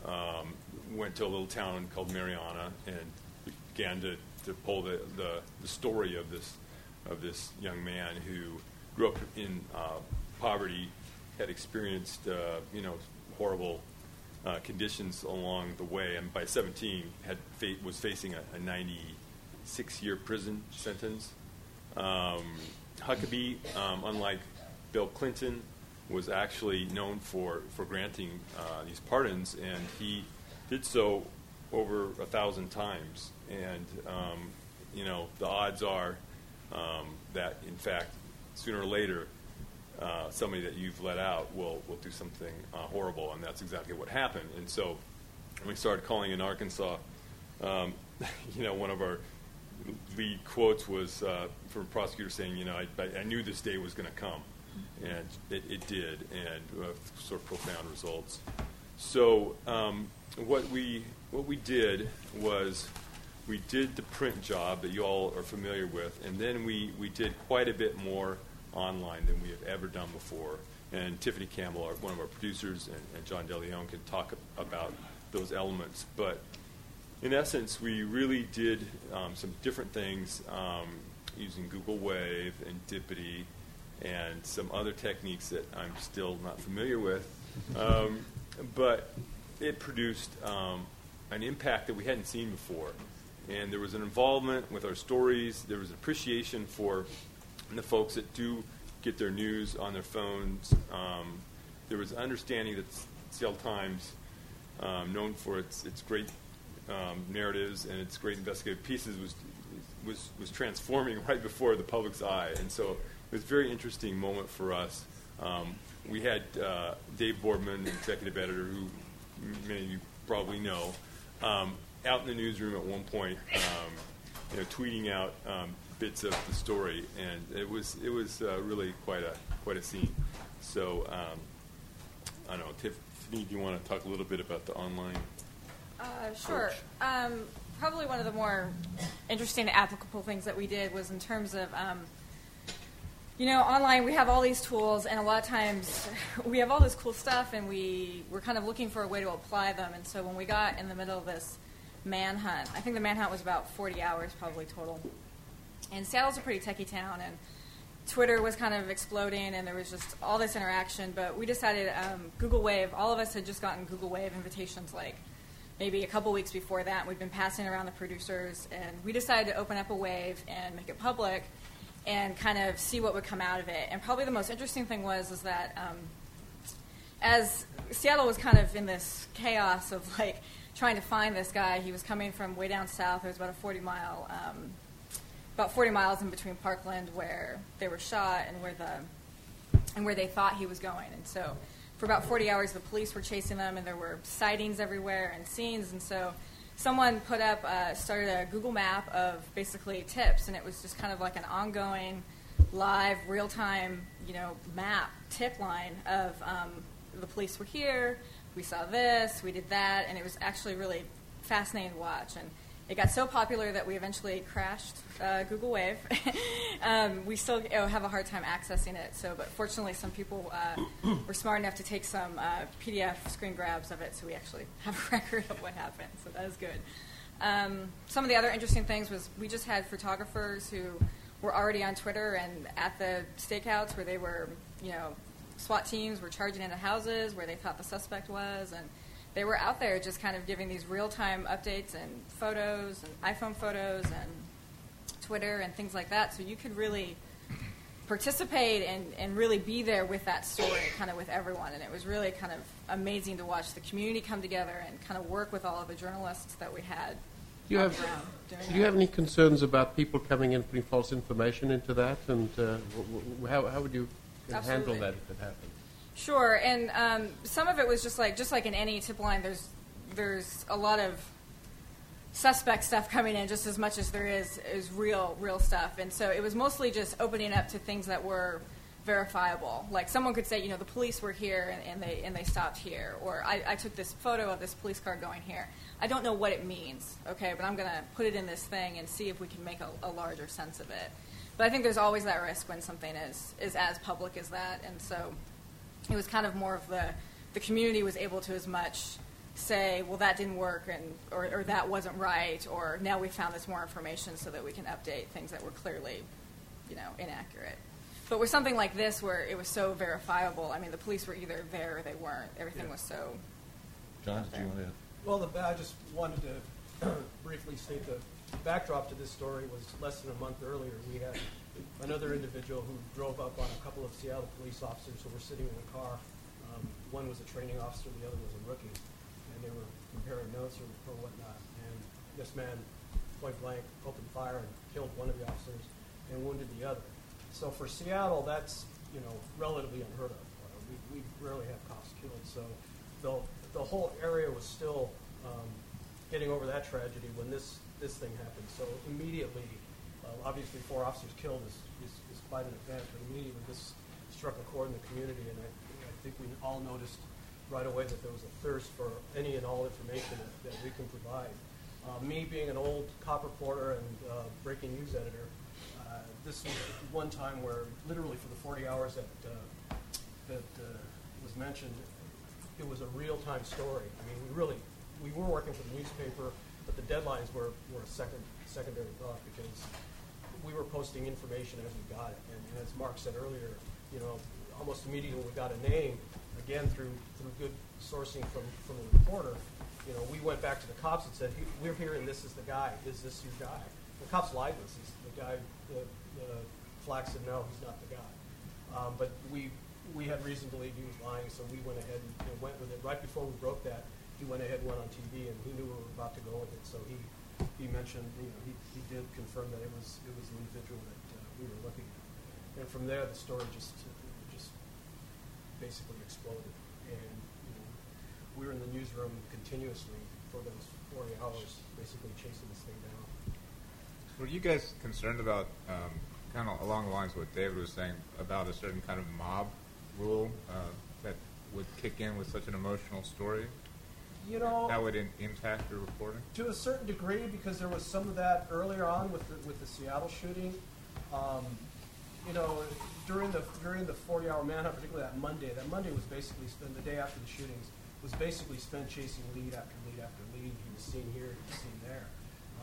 um, went to a little town called Marianna, and began to, to pull the, the, the story of this of this young man who grew up in uh, poverty, had experienced uh, you know horrible uh, conditions along the way, and by 17 had fa- was facing a, a 96 year prison sentence. Um, Huckabee, um, unlike Bill Clinton, was actually known for, for granting uh, these pardons, and he did so over a thousand times. And, um, you know, the odds are um, that, in fact, sooner or later, uh, somebody that you've let out will, will do something uh, horrible, and that's exactly what happened. And so we started calling in Arkansas, um, (laughs) you know, one of our lead quotes was uh, from a prosecutor saying, you know, I, I knew this day was going to come, and it, it did, and uh, sort of profound results. So um, what we what we did was we did the print job that you all are familiar with, and then we, we did quite a bit more online than we have ever done before. And Tiffany Campbell, our, one of our producers, and, and John DeLeon can talk about those elements. But in essence, we really did um, some different things um, using Google Wave and Dipity and some other techniques that I'm still not familiar with. (laughs) Um, but it produced um, an impact that we hadn't seen before. And there was an involvement with our stories. There was appreciation for the folks that do get their news on their phones. Um, there was understanding that Seattle Times, um, known for its, its great um, narratives and its great investigative pieces, was, was, was transforming (laughs) right before the public's eye. And so it was a very interesting moment for us. Um, we had uh, Dave Boardman, the executive editor, who many of you probably know, um, out in the newsroom at one point, um, you know, tweeting out um, bits of the story, and it was it was uh, really quite a quite a scene. So um, I don't know, Tiffany, do you want to talk a little bit about the online? Uh, sure. Um, probably one of the more interesting applicable things that we did was in terms of, um, you know, online we have all these tools, and a lot of times (laughs) we have all this cool stuff, and we we're kind of looking for a way to apply them. And so when we got in the middle of this manhunt, I think the manhunt was about 40 hours probably total. And Seattle's a pretty techie town, and Twitter was kind of exploding, and there was just all this interaction. But we decided um, Google Wave. All of us had just gotten Google Wave invitations like maybe a couple weeks before that. We'd been passing around the producers, and we decided to open up a wave and make it public, and kind of see what would come out of it. And probably the most interesting thing was is that um, as Seattle was kind of in this chaos of like trying to find this guy, he was coming from way down south. It was about a 40 mile. Um, about 40 miles in between Parkland, where they were shot, and where the and where they thought he was going. And so, for about 40 hours, the police were chasing them, and there were sightings everywhere and scenes. And so, someone put up, uh, started a Google map of basically tips, and it was just kind of like an ongoing, live, real-time, you know, map tip line of um, the police were here, we saw this, we did that, and it was actually really fascinating to watch. And it got so popular that we eventually crashed uh, Google Wave. (laughs) um, we still oh, have a hard time accessing it. So, but fortunately, some people uh, (clears throat) were smart enough to take some uh, PDF screen grabs of it, so we actually (laughs) have a record of what happened. So that is good. Um, some of the other interesting things was we just had photographers who were already on Twitter and at the stakeouts where they were, you know, SWAT teams were charging into houses where they thought the suspect was, and they were out there just kind of giving these real time updates and photos and iPhone photos and Twitter and things like that. So you could really participate and, and really be there with that story, kind of with everyone. And it was really kind of amazing to watch the community come together and kind of work with all of the journalists that we had. Do you have, do you have any concerns about people coming in putting false information into that? And uh, w- w- how, how would you handle that if it happened? Sure, and um, some of it was just like just like in any tip line. There's there's a lot of suspect stuff coming in just as much as there is is real real stuff, and so it was mostly just opening up to things that were verifiable. Like someone could say, you know, the police were here and, and they and they stopped here, or I, I took this photo of this police car going here. I don't know what it means, okay, but I'm going to put it in this thing and see if we can make a, a larger sense of it. but I think there's always that risk when something is is as public as that, and so it was kind of more of the the community was able to as much say, well, that didn't work, and or, or that wasn't right, or now we found this more information so that we can update things that were clearly, you know, inaccurate. But with something like this, where it was so verifiable, I mean, the police were either there or they weren't. Everything was so. John, did you want to? Well, the, I just wanted to (clears throat) briefly state the backdrop to this story was less than a month earlier. We had another individual who drove up on a couple of Seattle police officers who were sitting in a car. Um, one was a training officer, the other was a rookie, and they were comparing notes or, or whatnot. And this man, point blank, opened fire and killed one of the officers and wounded the other. So for Seattle, that's you know relatively unheard of. Uh, we, we rarely have cops killed, so the the whole area was still um, getting over that tragedy when this this thing happened. So immediately, uh, obviously, four officers killed is, is, is quite an event, but immediately this struck a chord in the community, and I, I think we all noticed right away that there was a thirst for any and all information that, that we can provide. Uh, me being an old cop reporter and uh, breaking news editor, uh, this was one time where literally for the 40 hours that uh, that uh, was mentioned, it was a real-time story. I mean, we really we were working for the newspaper, but the deadlines were, were a second secondary thought because we were posting information as we got it. And, and as Mark said earlier, you know, almost immediately we got a name, again through through good sourcing from from the reporter. You know, we went back to the cops and said, "We're hearing this is the guy. Is this your guy?" The cops lied to us. He's the guy. The, the flag said, "No, he's not the guy." Um, but we we had reason to believe he was lying, so we went ahead and know, went with it. Right before we broke that, he went ahead and went on TV, and he knew we were about to go with it. So he he mentioned, you know, he, he did confirm that it was it was the individual that uh, we were looking at. And from there, the story just just basically exploded. And you know, we were in the newsroom continuously for those 40 hours, basically chasing this thing down. Were you guys concerned about, um, kind of along the lines of what David was saying, about a certain kind of mob rule uh, that would kick in with such an emotional story? You know, that would in, impact your reporting. To a certain degree, because there was some of that earlier on with the, with the Seattle shooting. Um, you know, during the during the 40-hour manhunt, particularly that Monday, that Monday was basically spent the day after the shootings was basically spent chasing lead after lead after lead. He was seen here, he was seen there.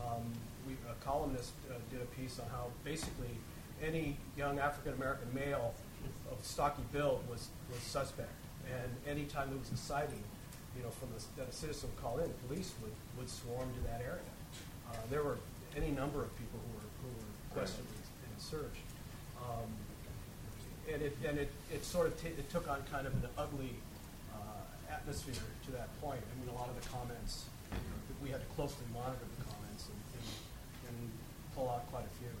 Um, we, a columnist uh, did a piece on how basically any young African American male of stocky build was was suspect, and anytime there was a sighting, you know, from the, that a citizen would call in, police would, would swarm to that area. Uh, there were any number of people who were who were questioned and searched. Um, and it and it, it sort of t- it took on kind of an ugly uh, atmosphere to that point. I mean, a lot of the comments you know, we had to closely monitor the comments and, and, and pull out quite a few.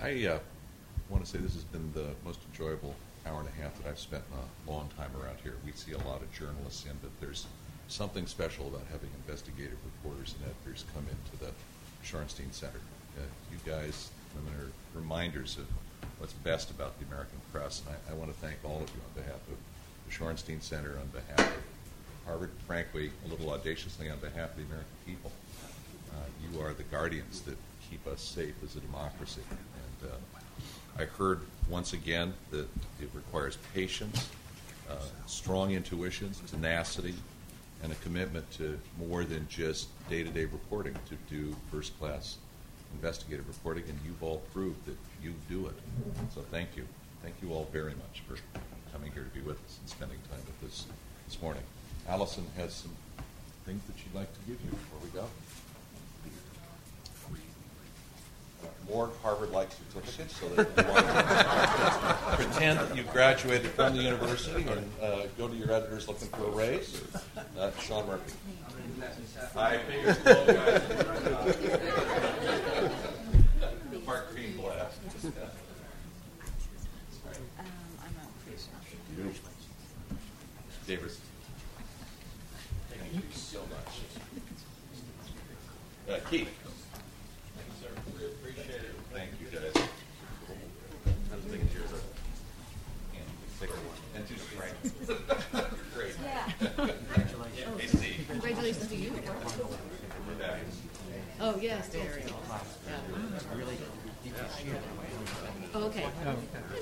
I uh, want to say this has been the most enjoyable hour and a half that I've spent a long time around here. We see a lot of journalists in, but there's something special about having investigative reporters and editors come into the Shorenstein Center. Uh, you guys are reminders of what's best about the American press, and I, I want to thank all of you on behalf of the Shorenstein Center, on behalf of Harvard, frankly, a little audaciously on behalf of the American people. Uh, you are the guardians that keep us safe as a democracy. And uh, I heard once again that it requires patience, uh, strong intuitions, tenacity, and a commitment to more than just day-to-day reporting, to do first-class investigative reporting, and you've all proved that you do it. So thank you. Thank you all very much for coming here to be with us and spending time with us this morning. Allison has some things that she'd like to give you before we go. More Harvard-like certificates so that you want to (laughs) pretend that you graduated from the university and uh, go to your editors looking for a raise. Uh, Sean Murphy. I figured Mark Greenblatt. Davis. Thank you so much. Uh, Keith. Thank you, sir. We appreciate it. Thank you, guys. I'm thinking here's a and thicker one. And two strength. Great. Yeah. Congratulations. Hey, Steve. Congratulations to you. We're back. Oh, yes, very Really detailed sheet. Oh, okay. Okay.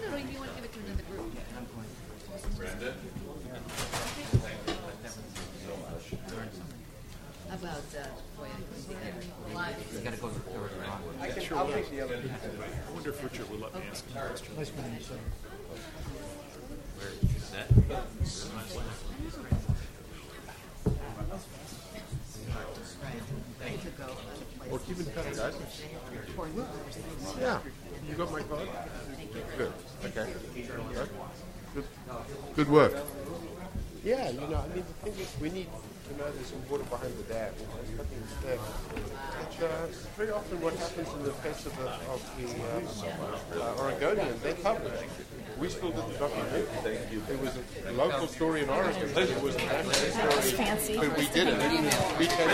No, no, you want to give it to another group. Brenda? About, uh, boy, I live. You gotta go to the I can, I'll take the other. I wonder if Richard would let me ask him a question. Nice meeting you, sir. Well, keep in touch, guys. Yeah. You got my card? Good. Okay. Good. Good work. Yeah, you know, I mean, the thing is, we need to know there's some water behind the dam. There's nothing there. But, uh, very often what happens in the case of the, of the uh, uh, Oregonian, they cover it. We still did the documentary. It It was a local story in Oregon. It was a national story. fancy. But we did it. We came